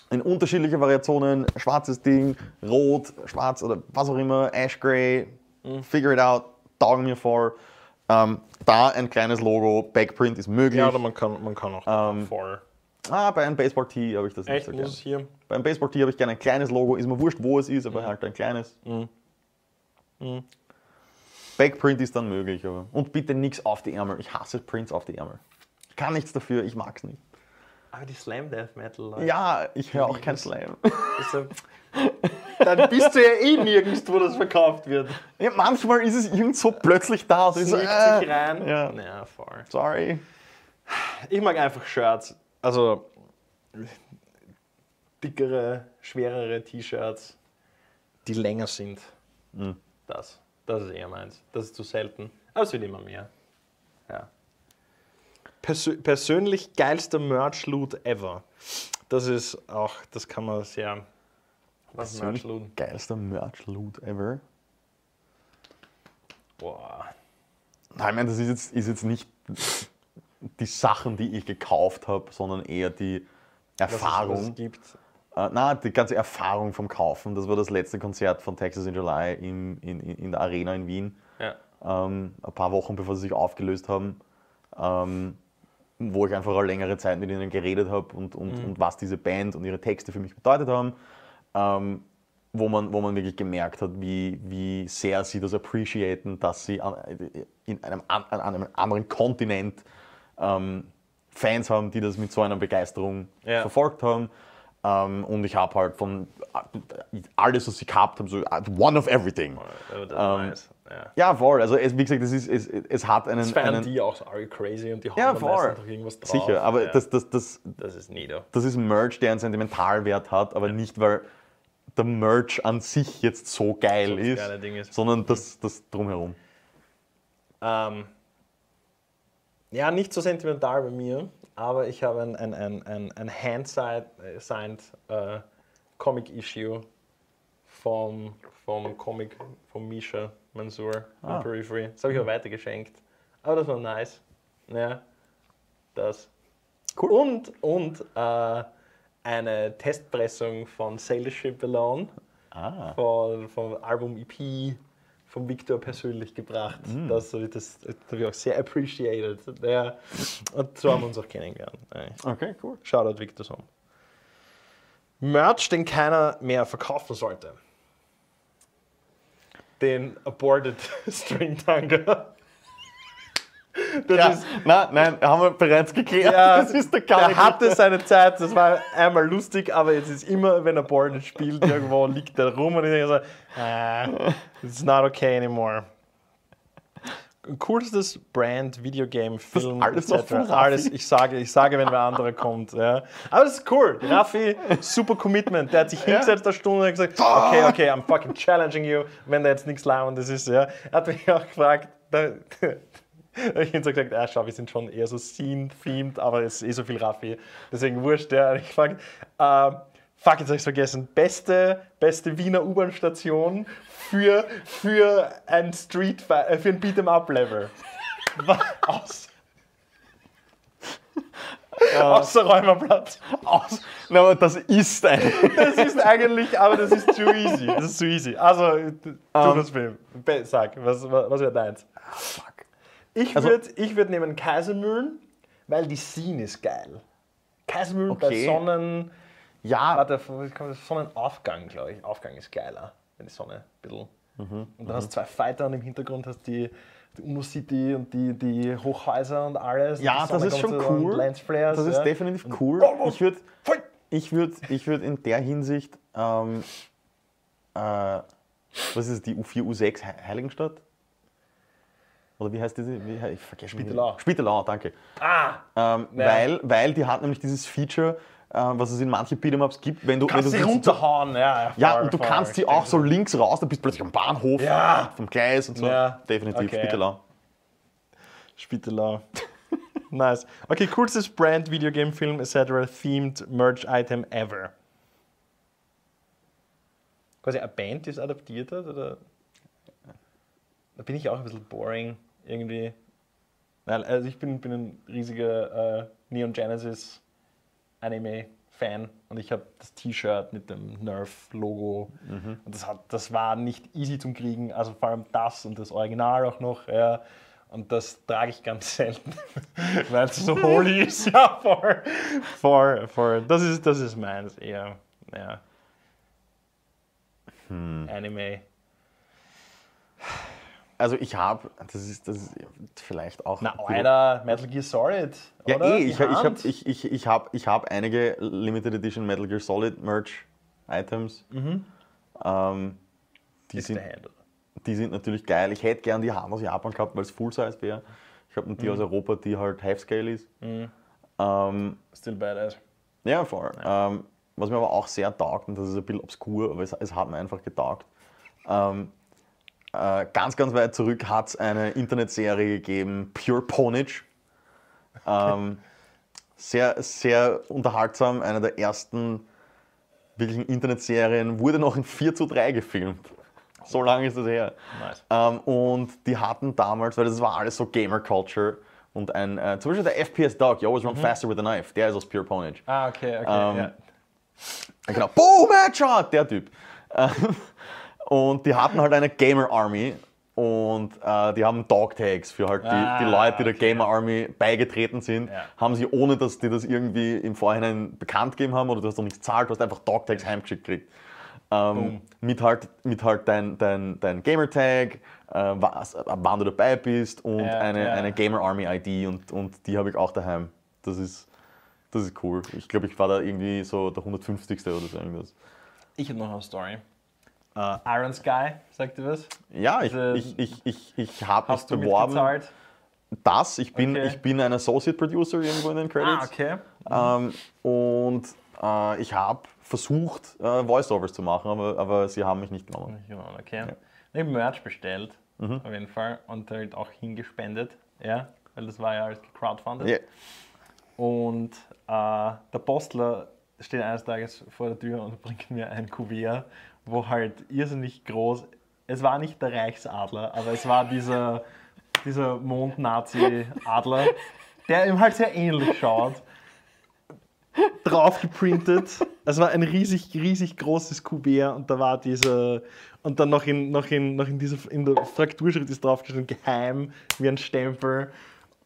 in unterschiedliche Variationen. Schwarzes Ding, rot, schwarz oder was auch immer, ash gray. Mhm. Figure it out. Taugen mir vor. Ähm, da ein kleines Logo. Backprint ist möglich. Ja, oder man kann, man kann auch Ähm, Far. ah, bei einem Baseball Tee habe ich das Echt, nicht so muss hier? Beim Baseball Tee habe ich gerne ein kleines Logo. Ist mir wurscht, wo es ist, aber halt ein kleines. Mhm. Backprint ist dann möglich. Aber. Und bitte nichts auf die Ärmel. Ich hasse Prints auf die Ärmel. Kann nichts dafür, ich mag es nicht. Aber die Slam Death Metal Leute. Ja, ich höre auch kein Slam. Also, dann bist du ja eh nirgends, wo das verkauft wird. Ja, manchmal ist es irgend so plötzlich da. So, Sneakt äh, sich rein. Ja. ja, voll. Sorry. Ich mag einfach Shirts. Also dickere, schwerere T-Shirts, die länger sind. Mhm. Das. Das ist eher meins. Das ist zu selten. Aber es wird immer mehr. Ja. Persö persönlich geilster Merch-Loot ever. Das ist auch, das kann man sehr. Was ist Merch-Loot? geilster Merch-Loot ever. Boah. Nein, ich meine, das ist jetzt, ist jetzt nicht die Sachen, die ich gekauft habe, sondern eher die Was es- was Erfahrung. es gibt. Äh, na, die ganze Erfahrung vom Kaufen. Das war das letzte Konzert von Texas in July in, in, in der Arena in Wien. Ja. ähm, ein paar Wochen bevor sie sich aufgelöst haben, ähm, wo ich einfach eine längere Zeit mit ihnen geredet habe und, und, und was diese Band und ihre Texte für mich bedeutet haben, ähm, wo, man, wo man wirklich gemerkt hat, wie, wie sehr sie das appreciaten, dass sie an, in einem, an, an einem anderen Kontinent ähm, Fans haben, die das mit so einer Begeisterung Ja. verfolgt haben. Ähm, und ich habe halt von äh, alles, was sie gehabt haben, so äh, one of everything. Oh, Ähm, nice. Ja. Ja, voll. Also es, wie gesagt, es, ist, es, es hat einen. Das feiern einen die auch so Are You Crazy und die hauen ja, voll. noch irgendwas drauf. Sicher, aber ja, das, das, das, das ist nieder. das ist ein Merch, der einen Sentimentalwert hat, aber nicht, weil der Merch an sich jetzt so geil ist, ist. sondern das, das drumherum. Ähm, ja, nicht so sentimental bei mir, aber ich habe ein, ein, ein, ein, ein hand-signed äh, Comic-Issue vom, vom Comic von Misha Mansour Ah. in Periphery. Das habe ich auch weitergeschenkt. Aber das war nice. Ja, das. Cool. Und, und äh, eine Testpressung von Sail the Ship Alone Ah. von, vom Album EP von Victor persönlich gebracht. Mm. Das, habe ich- das, das habe ich auch sehr appreciated. Ja. Und so haben wir uns auch kennengelernt. Okay, cool. Shoutout Victor Somm. Merch, den keiner mehr verkaufen sollte. Den Aborted String Tanga. Das Ja, ist, nein, nein, haben wir bereits geklärt. ja, das ist der Kalle. hatte seine Zeit, das war einmal lustig, aber jetzt ist immer, wenn er Borden spielt, irgendwo liegt er rum und ich denke so, ah, it's not okay anymore. Coolstes Brand, Videogame, Film, alles etc. Alles, ich sage, ich sage, wenn wer anderer kommt. Ja. Aber das ist cool. Raffi, super Commitment. Der hat sich hingesetzt eine Stunde und gesagt, okay, okay, I'm fucking challenging you, wenn da jetzt nichts lauerndes ist. Ja. Er hat mich auch gefragt, da, ich so gesagt, ah, schau, wir sind schon eher so Scene-themed, aber es ist eh so viel Raffi. Deswegen wurscht, ja. Und Ich frag, äh, fuck, jetzt hab ich's vergessen. Beste, beste Wiener U-Bahn-Station für, für ein Street Fight, äh, für ein Beat'em-Up-Level. Wa- Aus. Außer Räumerplatz. Aus. Na, aber das ist ein. Das ist eigentlich, aber das ist zu easy. Das ist zu easy. Also, tu das Film. Be- Sag, was, was, wäre deins? Fuck. Ich Also- würde ich würd nehmen Kaisermühlen, weil die Scene ist geil. Kaisermühlen bei Okay. Sonnen. Ja, Warte? Sonnenaufgang, glaube ich. Aufgang ist geiler, wenn die Sonne ein bisschen. Mhm, Und dann hast du zwei Fighter und im Hintergrund hast die, die Uno City und die, die Hochhäuser und alles. ja Und das ist schon cool. Lensflares, Das ist ja. definitiv cool. Ich würde ich würd, ich würd in der Hinsicht, ähm, äh, was ist die U4, U6 He- Heiligenstadt? Oder wie heißt diese? Wie, ich vergesse. Spittelau. Spittelau, danke. Ah! Ähm, weil, weil die hat nämlich dieses Feature, was es in manchen Beat'em-Ups gibt, wenn du, wenn Kannst du sie runterhauen, ja. Ja, voll, und du voll. kannst sie auch so links raus, da bist du plötzlich am Bahnhof, Ja. vom Gleis und so. Ja. Definitiv, Okay. Spittelau. Spittelau. nice. Okay, coolstes Brand, Videogame, Film, etc. Themed Merch Item ever. Quasi eine Band, die es adaptiert hat? Oder? Da bin ich auch ein bisschen boring irgendwie. Nein, also ich bin, bin ein riesiger äh, Neon Genesis Anime-Fan und ich habe das T-Shirt mit dem Nerf-Logo und das, hat, das war nicht easy zum Kriegen, also vor allem das und das Original auch noch. Ja. Und das trage ich ganz selten, weil es so holy ist. Ja, voll. voll, voll. Das, ist, das ist meins eher. Ja. Anime. Also ich habe, das ist, das ist vielleicht auch... Na, ein bisschen- Alter, Metal Gear Solid. Ja, oder? eh, ich, ich habe ich, ich, ich hab, ich hab einige Limited Edition Metal Gear Solid Merch Items. Ähm, die, Ist sind, Hand, die sind natürlich geil. Ich hätte gern die Hand aus Japan gehabt, weil es Full Size wäre. Ich habe die aus Europa, die halt Half Scale ist. Ähm, Still badass. ja, voll. Ähm, was mir aber auch sehr taugt, und das ist ein bisschen obskur, aber es, es hat mir einfach getaugt. Ähm, äh, ganz, ganz weit zurück hat es eine Internetserie gegeben, Pure Ponage. Ähm, sehr, sehr unterhaltsam, eine der ersten wirklichen Internetserien, wurde noch in 4 zu 3 gefilmt. So lange ist das her. Nice. Ähm, und die hatten damals, weil das war alles so Gamer Culture und ein, äh, zum Beispiel der FPS Dog, You Always Run Faster with a Knife, der ist aus Pure Ponage. Ah, okay, okay. Ähm, ja. Genau, Boom, Headshot, der Typ. Und die hatten halt eine Gamer Army und äh, die haben Dogtags für halt die, Ah, die Leute, die der okay. Gamer Army beigetreten sind, Ja. haben sie, ohne dass die das irgendwie im Vorhinein bekannt gegeben haben oder du hast noch nichts zahlt, du hast einfach Dogtags heimgeschickt gekriegt. Ähm, mit halt, mit halt dein, dein, dein Gamertag, äh, was, ab wann du dabei bist und Ja, eine, ja. eine Gamer Army ID und, und die habe ich auch daheim. Das ist, das ist cool. Ich glaube, ich war da irgendwie so der 150. oder so irgendwas. Ich habe noch eine Story. Äh, Iron Sky, sagt ihr was? Ja, ich, Diese- ich, ich, ich, ich habe mich du beworben. mitgezahlt? Das, ich bin, Okay. ich bin ein Associate Producer irgendwo in den Credits. Ah, okay. Ähm, und äh, ich habe versucht, äh, Voiceovers zu machen, aber, aber sie haben mich nicht genommen. Okay. Ich habe Merch bestellt, Mhm. auf jeden Fall, und halt auch hingespendet, ja, weil das war ja alles gecrowdfundet. Ja. Und äh, der Postler steht eines Tages vor der Tür und bringt mir ein Kuvert, wo halt irrsinnig groß, es war nicht der Reichsadler, aber es war dieser, dieser Mond-Nazi-Adler, der ihm halt sehr ähnlich schaut. Drauf geprintet. Es war ein riesig, riesig großes Kuvert und da war dieser, und dann noch in, noch in, noch in, dieser, in der Frakturschrift ist draufgestanden, geheim, wie ein Stempel.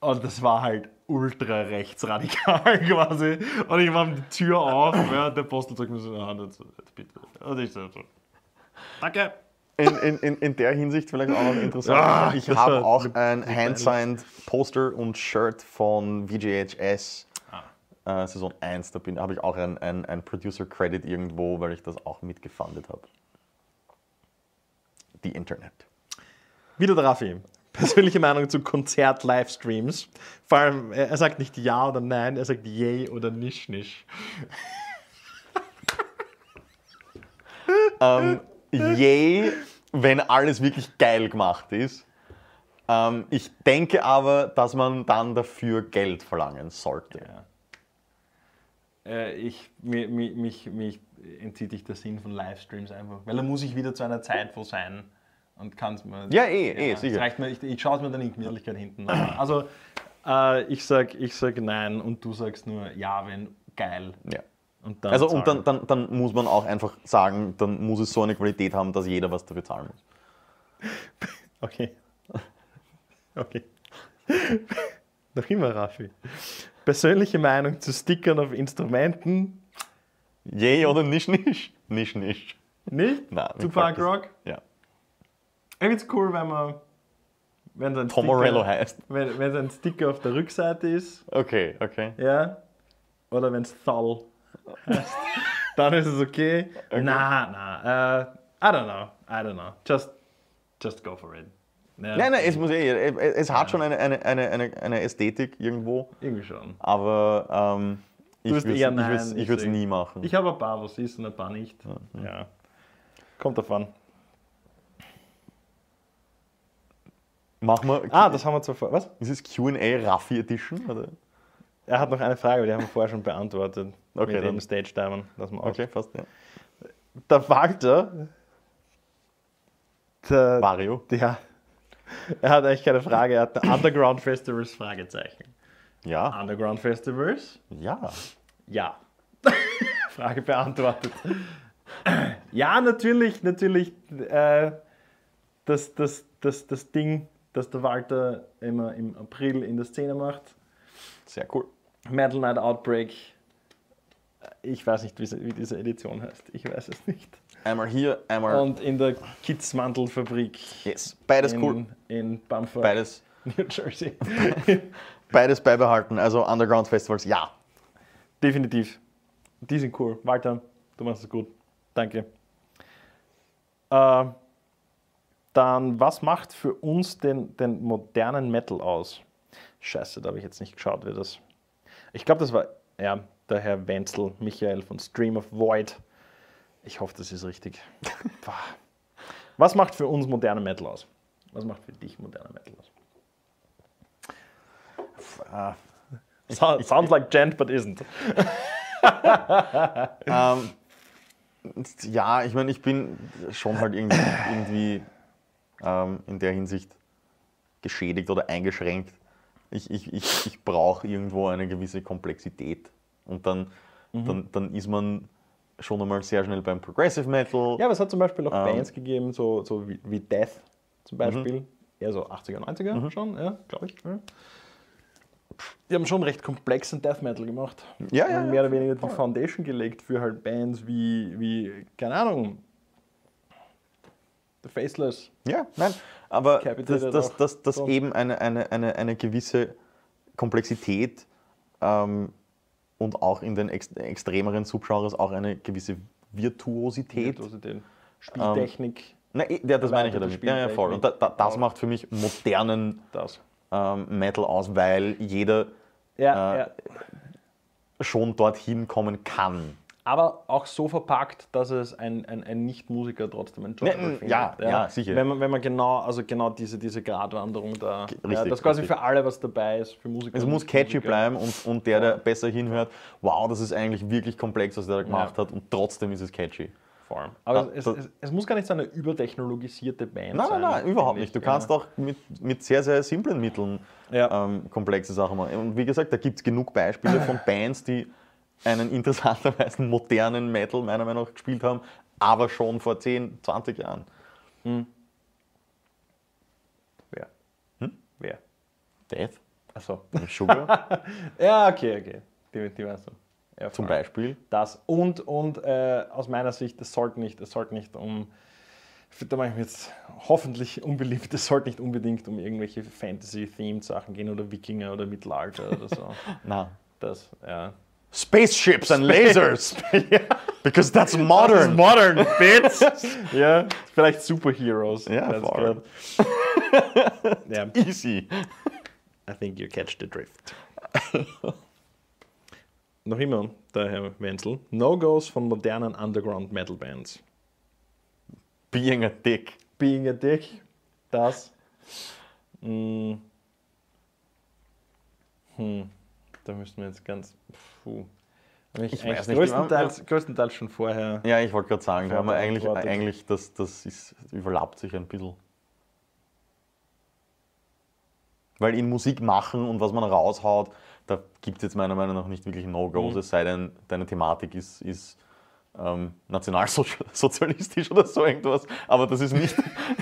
Und das war halt ultra rechtsradikal quasi. Und ich mache die Tür auf, ja, der Postel sagt mir so, ah, das, jetzt bitte. Und ich so, so, danke. In, in, in, in der Hinsicht vielleicht auch noch interessant. Ah, ich habe auch ein hand-signed Poster und Shirt von VJHS Ah. äh, Saison 1. Da bin- habe ich auch ein, ein, ein Producer-Credit irgendwo, weil ich das auch mitgefundet habe. Die Internet. Wieder der Raffi. Persönliche Meinung zu Konzert-Livestreams. Vor allem, er er sagt nicht ja oder nein, er sagt yay oder nisch nisch. ähm, yay, wenn alles wirklich geil gemacht ist. Ähm, ich denke aber, dass man dann dafür Geld verlangen sollte. Ja. Äh, ich, mich, mich, mich entzieht dich der Sinn von Livestreams einfach. Weil da muss ich wieder zu einer Zeit wo sein und kann es mir. Ja, eh, eh, sicher. reicht mir, ich, ich schaue es mir dann in Gemütlichkeit hinten an. Also, äh, ich sage ich sag nein und du sagst nur ja, wenn geil. Ja. Und dann Also und dann, dann, dann muss man auch einfach sagen, dann muss es so eine Qualität haben, dass jeder was dafür zahlen muss. Okay. Okay. Noch immer Raffi. Persönliche Meinung zu Stickern auf Instrumenten? Yay oder nicht, nicht? Nicht, nicht. Nicht? Nein, zu das. Rock? Ja. Ich finde es cool, wenn man. Wenn so ein Tom Sticker- Morello heißt. Wenn, wenn so ein Sticker auf der Rückseite ist, Okay, okay. ja. Oder wenn es Thal heißt, dann ist es okay. Na, na. Äh, I don't know. I don't know. Just, just go for it. Ja, Nein, nein, es, muss eh, es hat schon eine, eine, eine, eine, Ästhetik irgendwo, Irgendwie schon. aber ähm, ich würde es nie machen. Ich habe ein paar, was ist und ein paar nicht. Ja. Kommt davon. Mach mal. Ah, das haben wir zuvor. Was? Ist es QA Raffi Edition? Oder? Er hat noch eine Frage, aber die haben wir vorher schon beantwortet. Okay, mit dann- dem Stage Diamond. Lass mal aus. Okay, fast. Ja. Der Walter. Der, Mario. ja. Er hat eigentlich keine Frage, er hat Underground Festivals Fragezeichen. Ja. Underground Festivals? Ja. Ja. Frage beantwortet. ja, natürlich, natürlich. Äh, das, das, das, das Ding, das der Walter immer im April in der Szene macht. Sehr cool. Metal Night Outbreak. Ich weiß nicht, wie, diese Edition heißt. Ich weiß es nicht. Einmal hier, einmal. Und in der Kidsmantelfabrik yes. Beides in, cool. in Bamford, Beides, New Jersey. beides beibehalten. Also Underground Festivals, ja. Definitiv. Die sind cool. Walter, du machst es gut. Danke. Äh, dann, was macht für uns den, den modernen Metal aus? Scheiße, da habe ich jetzt nicht geschaut, wie das. Ich glaube, das war ja, der Herr Wenzel, Michael von Stream of Void. Ich hoffe, das ist richtig. Was macht für uns modernen Metal aus? Was macht für dich moderner Metal aus? Ah, So, sounds like gent, but isn't. ähm, ja, ich meine, ich bin schon halt irgendwie, irgendwie ähm, in der Hinsicht geschädigt oder eingeschränkt. Ich, ich, ich, ich brauche irgendwo eine gewisse Komplexität. Und dann, dann, dann ist man schon einmal sehr schnell beim Progressive Metal. Ja, aber es hat zum Beispiel auch Ähm. Bands gegeben, so, so wie, wie Death zum Beispiel. Eher so 80er, 90er schon, ja, glaube ich. Ja. Die haben schon recht komplexen Death Metal gemacht. Ja, ja, Und ja, mehr oder weniger die voll. Foundation gelegt für halt Bands wie, wie keine Ahnung, The Faceless. Ja, nein, aber dass, dass, dass So. eben eine, eine, eine, eine gewisse Komplexität ähm, und auch in den ex extremeren Subgenres auch eine gewisse Virtuosität Virtuosität. Spieltechnik, Na, eh, ja, das meine ich ja damit. Ja, ja, voll. Und da, da, das macht für mich modernen das. ähm, Metal aus, weil jeder Ja, Äh, schon dorthin kommen kann. Aber auch so verpackt, dass es ein, ein, ein Nicht-Musiker trotzdem enjoyable Ne, findet. ja, ja, sicher. Wenn man, wenn man genau, also genau diese, diese Gratwanderung da, ja, richtig, dass quasi richtig. für alle was dabei ist, für Musiker. Es muss catchy Nicht-Musiker. bleiben und, und der, der besser hinhört, wow, das ist eigentlich wirklich komplex, was der da gemacht Ja. hat und trotzdem ist es catchy. Vor allem. Aber Ja, es, es, es muss gar nicht so eine übertechnologisierte Band Nein, sein. nein, nein, überhaupt nicht. Du kannst ja. auch mit, mit sehr, sehr simplen Mitteln Ja. ähm, komplexe Sachen machen. Und wie gesagt, da gibt es genug Beispiele von Bands, die einen interessanterweise modernen Metal meiner Meinung nach gespielt haben, aber schon vor 10, 20 Jahren. Wer? Hm? Wer? Death, Achso. Sugar ja, okay, okay. Die, die weißt du. Ja, zum. Beispiel. Das und, und äh, aus meiner Sicht, es sollte nicht, es sollte nicht um, da mache ich mir jetzt hoffentlich unbeliebt, es sollte nicht unbedingt um irgendwelche Fantasy-themed Sachen gehen oder Wikinger oder Mittelalter oder so. Na. Das, ja. Spaceships and lasers! Because that's modern! modern, bitch! ja, vielleicht Superheroes. Ja, good. ja, Easy. I think you catch the drift. Noch immer der Herr Wenzel. No-Gos von modernen Underground-Metal-Bands. Being a dick. Being a Dick, das. Mm, hm, da müssten wir jetzt ganz. Puh. Ich, Ich weiß nicht, größtenteils, größtenteils schon vorher. Ja, ich wollte gerade sagen, da haben wir eigentlich, eigentlich das, das ist, überlappt sich ein bisschen. Weil in Musik machen und was man raushaut, da gibt es jetzt meiner Meinung nach nicht wirklich No-Gos, es sei denn, deine Thematik ist, ist ähm, nationalsozialistisch oder so irgendwas. Aber das ist nicht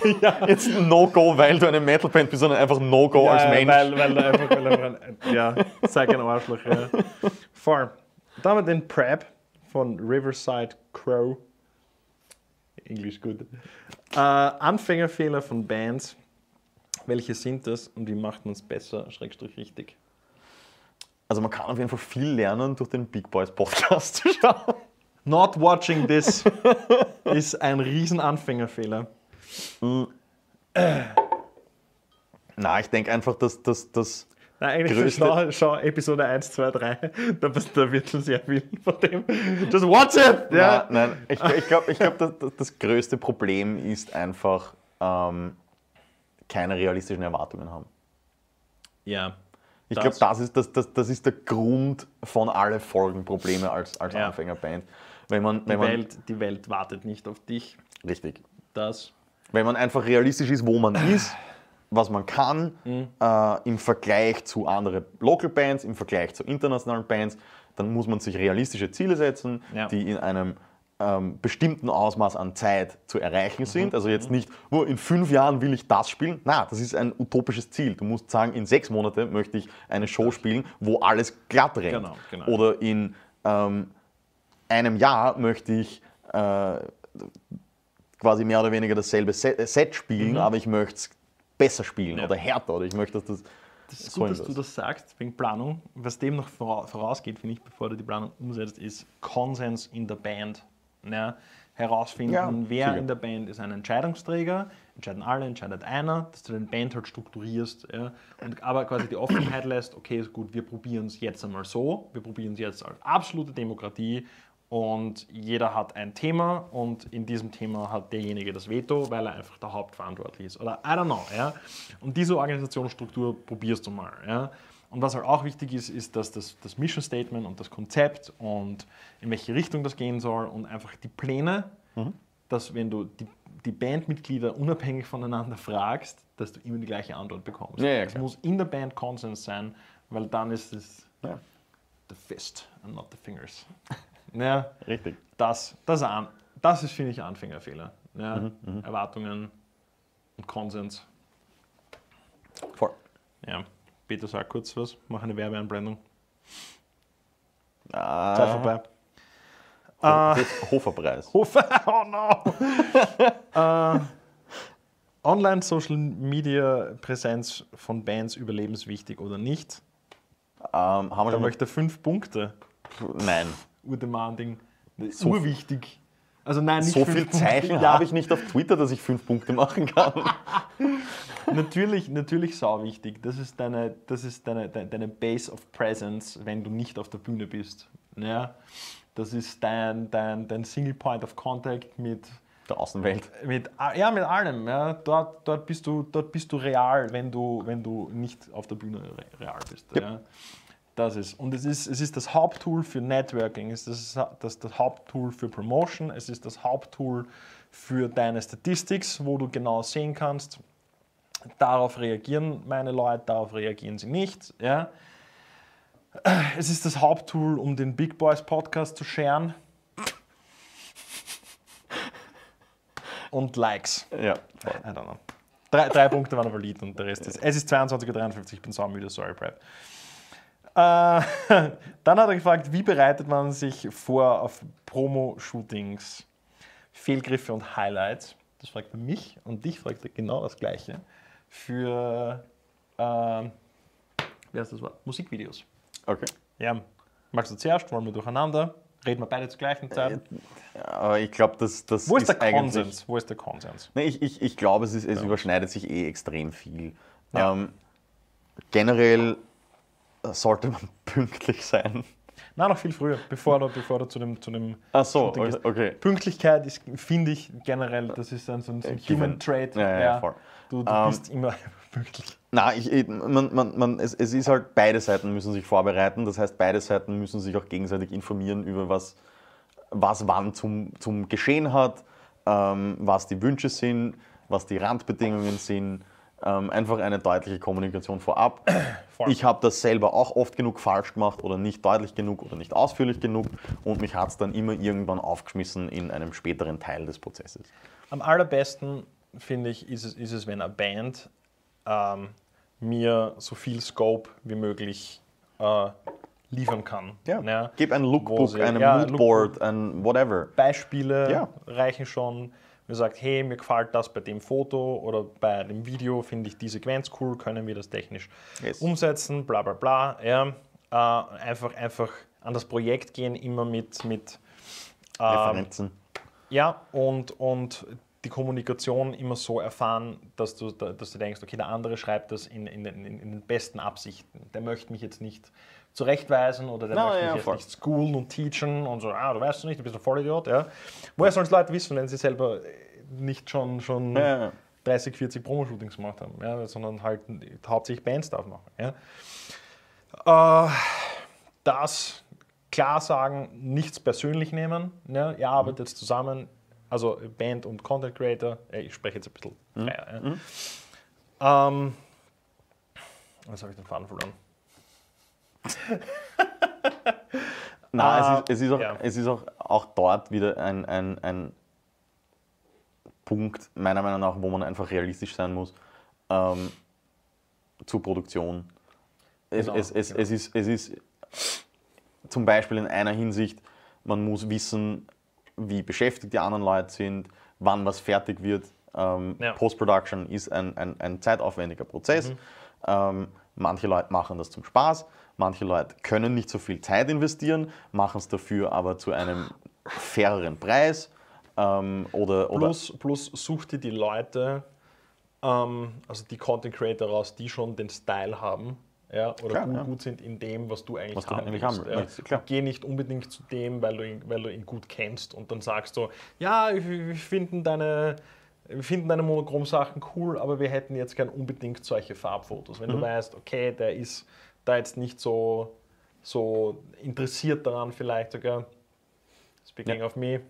jetzt ein No-Go, weil du eine Metalband bist, sondern einfach No-Go als Mensch. Weil, weil du einfach, weil einfach ein, ja, sei kein Arschloch. Ja. Voll. Da haben wir den Prep von Riverside Crow. Englisch gut. Äh, Anfängerfehler von Bands. Welche sind das und wie macht man es besser, schrägstrich richtig? Also man kann auf jeden Fall viel lernen, durch den Big Boys Podcast zu schauen. Not watching this ist ein riesen Anfängerfehler. Na, ich denke einfach, dass dass- dass Nein, eigentlich Größte- schau, schau Episode 1, 2, 3. Da, da wird schon sehr viel von dem. Just watch it! Ja. Nein, nein. Ich, ich glaube, ich glaub, das, das- das größte Problem ist einfach ähm, keine realistischen Erwartungen haben. ja. Ich Das- glaube, das ist, das, das, das ist der Grund von alle Folgenprobleme als, als Ja. Anfängerband. Wenn man, Die, wenn man Welt, die Welt wartet nicht auf dich. richtig, Das. wenn man einfach realistisch ist, wo man ist, was man kann, Mhm. äh, im Vergleich zu anderen Local Bands, im Vergleich zu internationalen Bands, dann muss man sich realistische Ziele setzen, Ja. die in einem ähm, bestimmten Ausmaß an Zeit zu Mhm. erreichen sind. Also jetzt nicht, oh, in fünf Jahren will ich das spielen. Na, das ist ein utopisches Ziel. Du musst sagen, in sechs Monate möchte ich eine Show spielen, wo alles glatt rennt. Genau, genau. Oder in ähm, einem Jahr möchte ich äh, quasi mehr oder weniger dasselbe Set, Set spielen, aber ich möchte es besser spielen Mhm. Ja. oder härter oder ich möchte, dass das. Das ist gut, dass du das sagst, wegen Planung. Was dem noch vora- vorausgeht, finde ich, bevor du die Planung umsetzt, ist Konsens in der Band. Ja, herausfinden, Ja, wer sicher. in der Band ist ein Entscheidungsträger, entscheiden alle, entscheidet einer, dass du deine Band halt strukturierst, ja, und aber quasi die Offenheit lässt, okay, ist gut, wir probieren es jetzt einmal so, wir probieren es jetzt als absolute Demokratie und jeder hat ein Thema und in diesem Thema hat derjenige das Veto, weil er einfach der Hauptverantwortliche ist. Oder I don't know. Ja? Und diese Organisationsstruktur probierst du mal. Ja? Und was halt auch wichtig ist, ist, dass das, das Mission Statement und das Konzept und in welche Richtung das gehen soll und einfach die Pläne, dass wenn du die, die Bandmitglieder unabhängig voneinander fragst, dass du immer die gleiche Antwort bekommst. Ja, ja, es muss in der Band Konsens sein, weil dann ist es Ja, the fist and not the fingers. ja, richtig. das, das, das ist, finde ich, Anfängerfehler. Ja, Mhm, Erwartungen und Konsens. Voll. Ja. Peter, sag kurz was, mach eine Werbeeinblendung. Ah, Zeit vorbei. das Hoferpreis. Hofer, oh no! äh, Online-Social-Media-Präsenz von Bands überlebenswichtig oder nicht? Ähm, haben wir Da möchte fünf Punkte. Nein. Urdemanding. So- Urwichtig. Also nein, nicht So viel Punkte. Zeichen Ja, habe ich nicht auf Twitter, dass ich fünf Punkte machen kann. Natürlich, natürlich sau wichtig. Das ist deine, das ist deine, deine, deine Base of Presence, wenn du nicht auf der Bühne bist. Ja? Das ist dein, dein, dein Single Point of Contact mit, Der Außenwelt. mit, ja, mit allem. Ja? Dort, dort, bist du, dort bist du real, wenn du, wenn du nicht auf der Bühne re- real bist. Ja? Das ist. Und es ist, es ist das Haupttool für Networking, es ist das, das, das Haupttool für Promotion, es ist das Haupttool für deine Statistics, wo du genau sehen kannst, darauf reagieren meine Leute, darauf reagieren sie nicht. Ja? Es ist das Haupttool, um den Big Boys Podcast zu sharen. Und Likes. Ja. I don't know. Drei, drei Punkte waren valid und der Rest ist. Es ist 22.53 Uhr, ich bin saumüde, sorry, Prep. Äh, dann hat er gefragt, wie bereitet man sich vor auf Promo-Shootings, Fehlgriffe und Highlights? Das fragt er mich und dich fragt er genau das Gleiche für äh, wie heißt das Wort? Musikvideos. Okay. Ja, magst du zuerst? Wollen wir durcheinander? Reden wir beide zur gleichen Zeit? Aber ich glaube, das, das Wo ist der eigentlich- Konsens? Wo ist der Konsens? Nee, ich ich, ich glaube, es, ist, es überschneidet sich eh extrem viel. Ja. Ähm, generell sollte man pünktlich sein. Nein, noch viel früher, bevor du, bevor du zu dem, zu dem Ach so, okay. Pünktlichkeit ist, finde ich generell, das ist ein, so ein, so ein Given. Human Trait. Ja, ja, ja, voll. Du, du Ähm, bist immer pünktlich. Na, ich, ich- man, man, man, es, es ist halt, beide Seiten müssen sich vorbereiten. Das heißt, beide Seiten müssen sich auch gegenseitig informieren über was, was wann zum, zum Geschehen hat, ähm, was die Wünsche sind, was die Randbedingungen sind. Ähm, einfach eine deutliche Kommunikation vorab. Voll. Ich habe das selber auch oft genug falsch gemacht oder nicht deutlich genug oder nicht ausführlich genug und mich hat es dann immer irgendwann aufgeschmissen in einem späteren Teil des Prozesses. Am allerbesten, finde ich, ist es, ist es, wenn eine Band ähm, mir so viel Scope wie möglich äh, liefern kann. Ja. Gib ein Lookbook, ein ja, Moodboard, ein whatever. Beispiele Ja. reichen schon. Mir sagt, hey, mir gefällt das bei dem Foto oder bei dem Video, finde ich die Sequenz cool, können wir das technisch Yes. umsetzen, bla bla bla. Ja. Äh, einfach, einfach an das Projekt gehen, immer mit, mit ähm, Referenzen. ja, und, und die Kommunikation immer so erfahren, dass du, dass du denkst, okay, der andere schreibt das in, in, in, in den besten Absichten. Der möchte mich jetzt nicht zurechtweisen oder der Na, möchte ja, mich jetzt nicht schoolen und teachen und so, ah, du weißt es nicht, du bist ein Vollidiot. Ja. Woher sollen es Leute wissen, wenn sie selber äh, nicht schon, schon Ja, ja. 30, 40 Promo-Shootings gemacht haben, ja, sondern halt hauptsächlich Bands darf machen. Ja. Äh, das klar sagen, nichts persönlich nehmen. Ne? Ihr arbeitet zusammen, also Band und Content Creator. Ich spreche jetzt ein bisschen freier. Ja. Ähm, was habe ich den Faden verloren? Nein, es, ist, es, ist auch, ja. es ist auch, auch dort wieder ein, ein, ein Punkt, meiner Meinung nach, wo man einfach realistisch sein muss, ähm, zur Produktion. Es, Genau, es, es, genau. es, ist, es ist zum Beispiel in einer Hinsicht, man muss wissen, wie beschäftigt die anderen Leute sind, wann was fertig wird. Ähm, Ja. Post-Production ist ein, ein, ein zeitaufwendiger Prozess. Mhm. Ähm, manche Leute machen das zum Spaß, manche Leute können nicht so viel Zeit investieren, machen es dafür aber zu einem faireren Preis. Ähm, oder, oder Plus, plus such dir die Leute, ähm, also die Content Creator raus, die schon den Style haben. Ja, oder Klar, gut, ja. gut sind in dem, was du eigentlich Was du haben eigentlich willst. haben ja. klar. Geh nicht unbedingt zu dem, weil du ihn, weil du ihn gut kennst und dann sagst du, ja, wir finden deine, wir finden deine Monochrom-Sachen cool, aber wir hätten jetzt gern unbedingt solche Farbfotos. Wenn Mhm. du weißt, okay, der ist da jetzt nicht so, so interessiert daran, vielleicht sogar, speaking of me,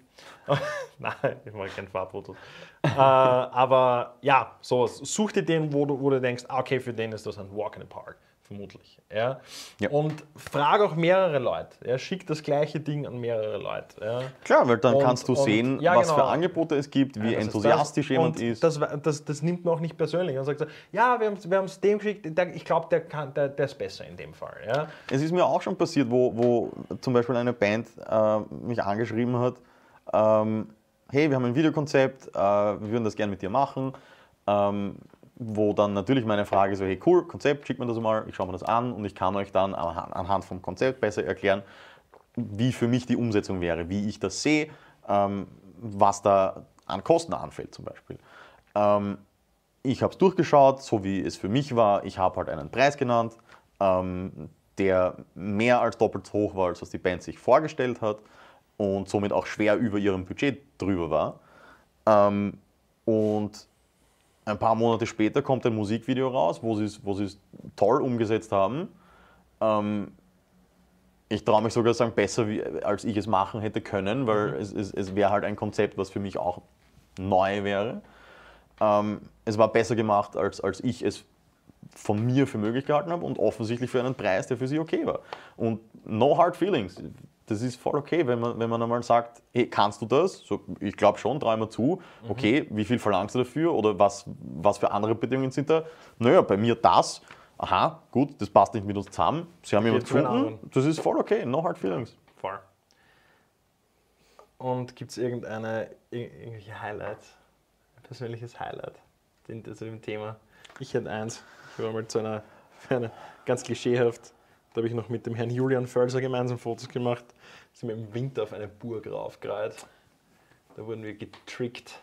Nein, ich mache keine Farbfotos. äh, aber ja, so, such dir den, wo du, wo du denkst, ah, okay, für den ist das ein Walk in the Park, vermutlich. Ja? Ja. Und frag auch mehrere Leute. Ja? Schick das gleiche Ding an mehrere Leute. Ja? klar, weil dann Und- kannst du und- sehen, ja, was genau. für Angebote es gibt, wie enthusiastisch das, jemand ist. Das, das, das nimmt man auch nicht persönlich. Man sagt so, ja, wir haben es wir haben's dem geschickt, der, ich glaube, der, kann- der, der ist besser in dem Fall. Ja? Es ist mir auch schon passiert, wo, wo zum Beispiel eine Band äh, mich angeschrieben hat, ähm, hey, wir haben ein Videokonzept, äh, wir würden das gerne mit dir machen. Ähm, wo dann natürlich meine Frage so, hey cool, Konzept, schickt mir das mal, ich schaue mir das an und ich kann euch dann anhand vom Konzept besser erklären, wie für mich die Umsetzung wäre, wie ich das sehe, ähm, was da an Kosten anfällt zum Beispiel. Ähm, ich habe es durchgeschaut, so wie es für mich war. Ich habe halt einen Preis genannt, ähm, der mehr als doppelt so hoch war, als was die Band sich vorgestellt hat und somit auch schwer über ihrem Budget drüber war. Ähm, und ein paar Monate später kommt ein Musikvideo raus, wo sie es wo sie's toll umgesetzt haben. Ähm, ich traue mich sogar sagen, besser, wie, als ich es machen hätte können, weil es, es, es wäre halt ein Konzept, was für mich auch neu wäre. Ähm, es war besser gemacht, als, als ich es von mir für möglich gehalten habe und offensichtlich für einen Preis, der für sie okay war. Und no hard feelings. Das ist voll okay, wenn man, wenn man einmal sagt, hey, kannst du das? So, ich glaube schon, traue mir zu. Okay, wie viel verlangst du dafür? Oder was, was für andere Bedingungen sind da? Naja, bei mir das. Aha, gut, das passt nicht mit uns zusammen. Sie haben jemanden gefunden. Das ist voll okay, no hard feelings. Voll. Und gibt es irgendeine, ir- irgendwelche Highlights? Ein persönliches Highlight zu dem Thema? Ich hätte eins. Ich war mal zu einer, für eine ganz klischeehaft, da habe ich noch mit dem Herrn Julian Völser gemeinsam Fotos gemacht. Sind wir im Winter auf eine Burg raufgereiht. Da wurden wir getrickt.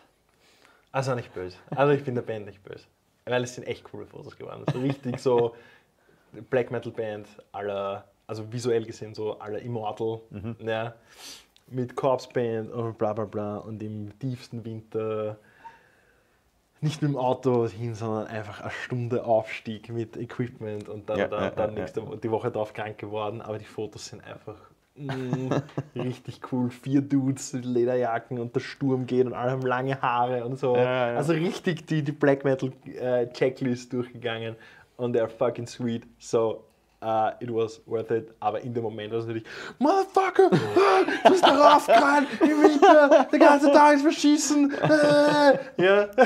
Also nicht böse. Also ich bin der Band nicht böse. Weil es sind echt coole Fotos geworden. So richtig so Black Metal Band aller, also visuell gesehen so aller Immortal, ja, mit Corpse Band und bla bla bla und im tiefsten Winter nicht mit dem Auto hin, sondern einfach eine Stunde Aufstieg mit Equipment und dann, Ja, dann, ja, dann ja, nächste, Wo- die Woche darauf krank geworden, aber die Fotos sind einfach mm, richtig cool. Vier Dudes mit Lederjacken und der Sturm geht und alle haben lange Haare und so. Ja, ja, ja. Also richtig die, die Black Metal äh, Checklist durchgegangen und they're fucking sweet. So, uh, it was worth it. Aber in dem Moment war es natürlich, Motherfucker, ah, du bist da raufgerannt im Winter, der ganze Tag ist verschießen. Äh. Ja,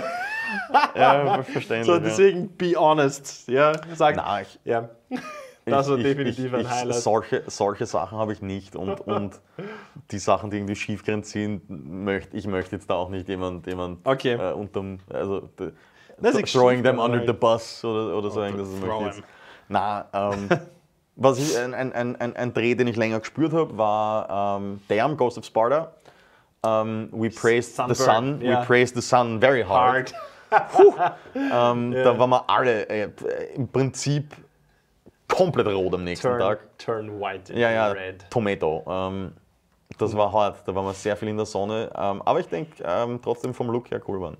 Ja, verständlich. so deswegen be honest. Ja, sag, Nein, ich, ja. Das war definitiv ich, ein Highlight. Solche, solche Sachen habe ich nicht und, und die Sachen, die irgendwie schiefgehend sind, möchte ich möchte jetzt da auch nicht jemand, jemand Okay. äh, unterm, also the, throwing them under the bus oder, oder so. Das möchte jetzt. Na, ähm, was ich, ein, ein, ein, ein, Dreh, den ich länger gespürt habe, war ähm, Damn, Ghost of Sparta. Ähm, we praised the Sunburn, sun, ja. we praised the sun very hard. Hard. Ähm, Da waren wir alle äh, im Prinzip komplett rot am nächsten Turn, Tag. turn white Ja, ja, red. Tomato. Ähm, das war hart, da waren wir sehr viel in der Sonne. Ähm, aber ich denke ähm, trotzdem vom Look her cool waren.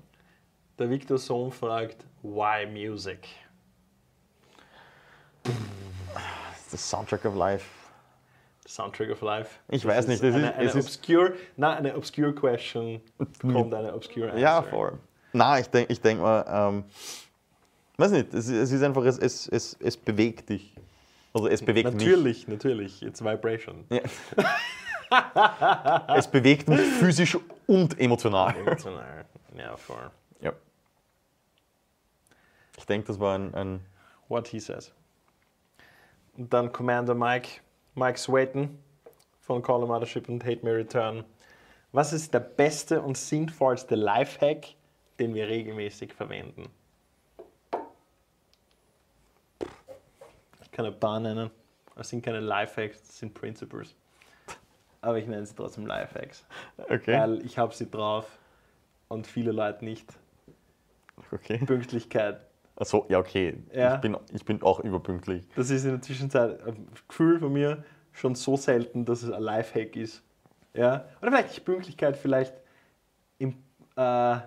Der Victor Sohn fragt, why music? The Soundtrack of Life. Soundtrack of Life. Ich weiß nicht, das eine, ist- eine es ist- obscure, nein, eine obscure question kommt eine obscure answer. Ja, voll. Na, ich denke ich denk mal, ähm, weiß nicht, es, es ist einfach, es, es, es, es bewegt dich. Also es bewegt Natürlich, natürlich. It's vibration. mich. Es bewegt mich physisch und emotional. Emotional. Ja, voll. Ja. Ich denke, das war ein, ein What he says. Und dann Commander Mike, Mike Swayton von Call of Mothership und Hate Me Return. Was ist der beste und sinnvollste Lifehack, den wir regelmäßig verwenden? Ich kann ein paar nennen. Das sind keine Lifehacks, das sind Principles. Aber ich nenne sie trotzdem Lifehacks. Okay. Weil ich habe sie drauf und viele Leute nicht. okay. Pünktlichkeit. Achso, ja, okay. Ja. Ich, bin, ich bin auch überpünktlich. Das ist in der Zwischenzeit ein Gefühl von mir schon so selten, dass es ein Lifehack ist. Ja? Oder vielleicht Pünktlichkeit, vielleicht im, äh,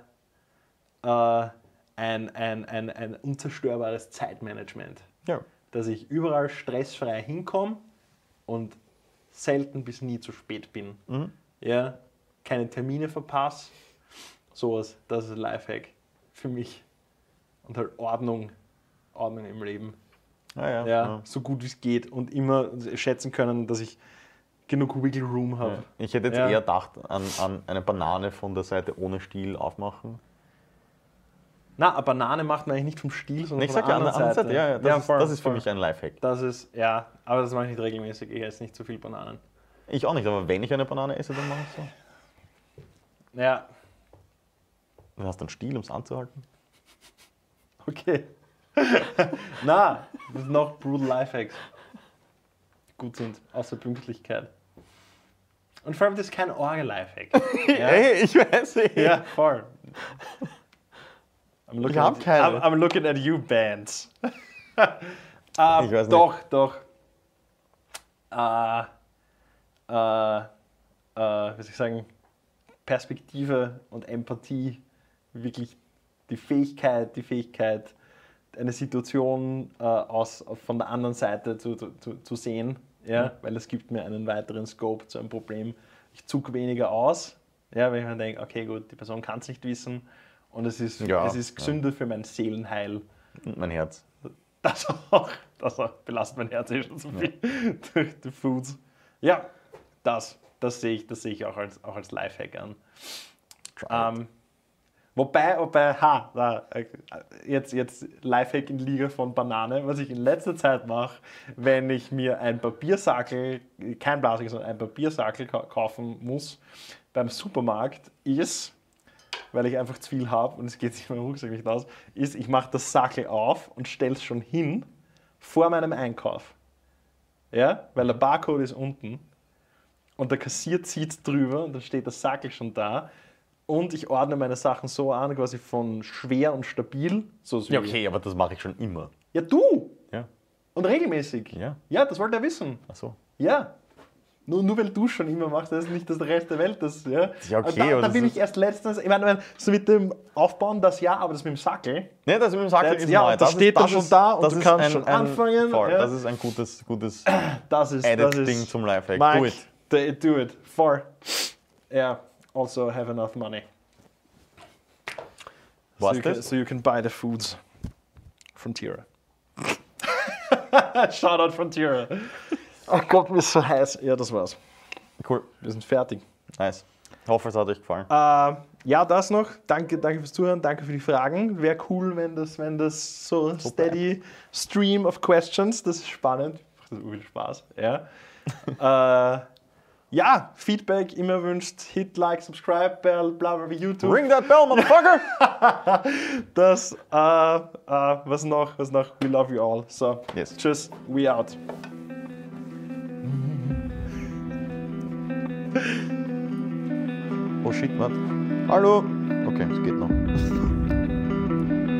ein, ein, ein, ein unzerstörbares Zeitmanagement. Ja. Dass ich überall stressfrei hinkomme und selten bis nie zu spät bin. Mhm. Ja? Keine Termine verpasse. Sowas, das ist ein Lifehack für mich. Und halt Ordnung, Ordnung im Leben Ah, ja, ja, so gut wie es geht und immer schätzen können, dass ich genug Wiggle Room habe. Ja. Ich hätte jetzt Ja. eher gedacht an, an eine Banane von der Seite ohne Stiel aufmachen. Na, eine Banane macht man eigentlich nicht vom Stiel, sondern Ich von ja, der anderen Seite. Ja, ja, das, ist, voll, das ist für voll. mich ein Lifehack. Das ist, ja, aber das mache ich nicht regelmäßig. Ich esse nicht zu viel Bananen. Ich auch nicht, aber wenn ich eine Banane esse, dann mache ich so. Ja, Du hast einen Stiel, um es anzuhalten. okay. Na, das sind noch brutal Lifehacks. Gut sind, außer Pünktlichkeit. Und vor allem, das ist kein Orgel-Lifehack. ja? Ey, ich weiß nicht. ja, voll. I'm looking, Ich hab at, keine. I'm, I'm looking at you, Bands. ähm, Ich weiß nicht. Doch, doch. Äh, äh, äh, wie soll ich sagen, Perspektive und Empathie, wirklich die Fähigkeit, die Fähigkeit, eine Situation äh, aus, von der anderen Seite zu, zu, zu sehen, ja, weil es gibt mir einen weiteren Scope zu einem Problem. Ich zucke weniger aus, ja, wenn ich mir denke, okay, gut, die Person kann es nicht wissen und es ist, Ja, es ist gesünder für mein Seelenheil. Und mein Herz. Das auch, das auch belastet mein Herz eh schon so viel durch die Foods. Ja, das, das sehe ich, das sehe ich auch als, auch als Lifehack an. Ähm, wobei, wobei, ha, da, äh, jetzt, jetzt Lifehack in Liga von Banane, was ich in letzter Zeit mache, wenn ich mir ein Papiersackel, kein Plastik, sondern ein Papiersackel ka kaufen muss beim Supermarkt, ist, weil ich einfach zu viel habe und es geht sich meinem Rucksack nicht aus, ist, ich mache das Sackel auf und stelle es schon hin vor meinem Einkauf. Ja, weil der Barcode ist unten und der Kassier zieht drüber und dann steht der Sackel schon da und ich ordne meine Sachen so an, quasi von schwer und stabil. So Ja, okay, aber das mache ich schon immer. Ja, du! Ja. Und regelmäßig. Ja. Ja, das wollte er wissen. Ach so. Ja. Nur, nur weil du schon immer machst, das ist nicht das Rest der Welt. Das, ja. Ja, okay, da, da das bin ich erst letztens, ich meine, so mit dem Aufbauen, das ja, aber das mit dem Sackel. Ne, das mit dem Sackel Das- ist ja, neu. das ist- steht dann schon da und das du kannst schon anfangen, Voll, ja. Das ist ein gutes, gutes Das ist, das ist zum Lifehack. Mike, Do it. the- do it. For, yeah, also have enough money. so, Was you can, das? so you can buy the foods. Frontiera. Shoutout Frontiera. Ach Gott, mir ist so heiß. Ja, das war's. Cool. Wir sind fertig. Nice. Ich hoffe, es hat euch gefallen. Äh, ja, das noch. Danke, danke fürs Zuhören, danke für die Fragen. Wäre cool, wenn das, wenn das so steady Stream of Questions, das ist spannend. Macht das viel Spaß. Ja. äh, ja, Feedback immer erwünscht. Hit, Like, Subscribe, Bell, bla bla, bla YouTube. Ring that bell, motherfucker! Das, äh, äh, was noch, was noch? We love you all. So, Yes. tschüss, we out. Oh shit, man. Hallo. Oké, okay, gaat nog.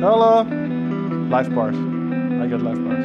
Hallo. Live parts. I got live parts.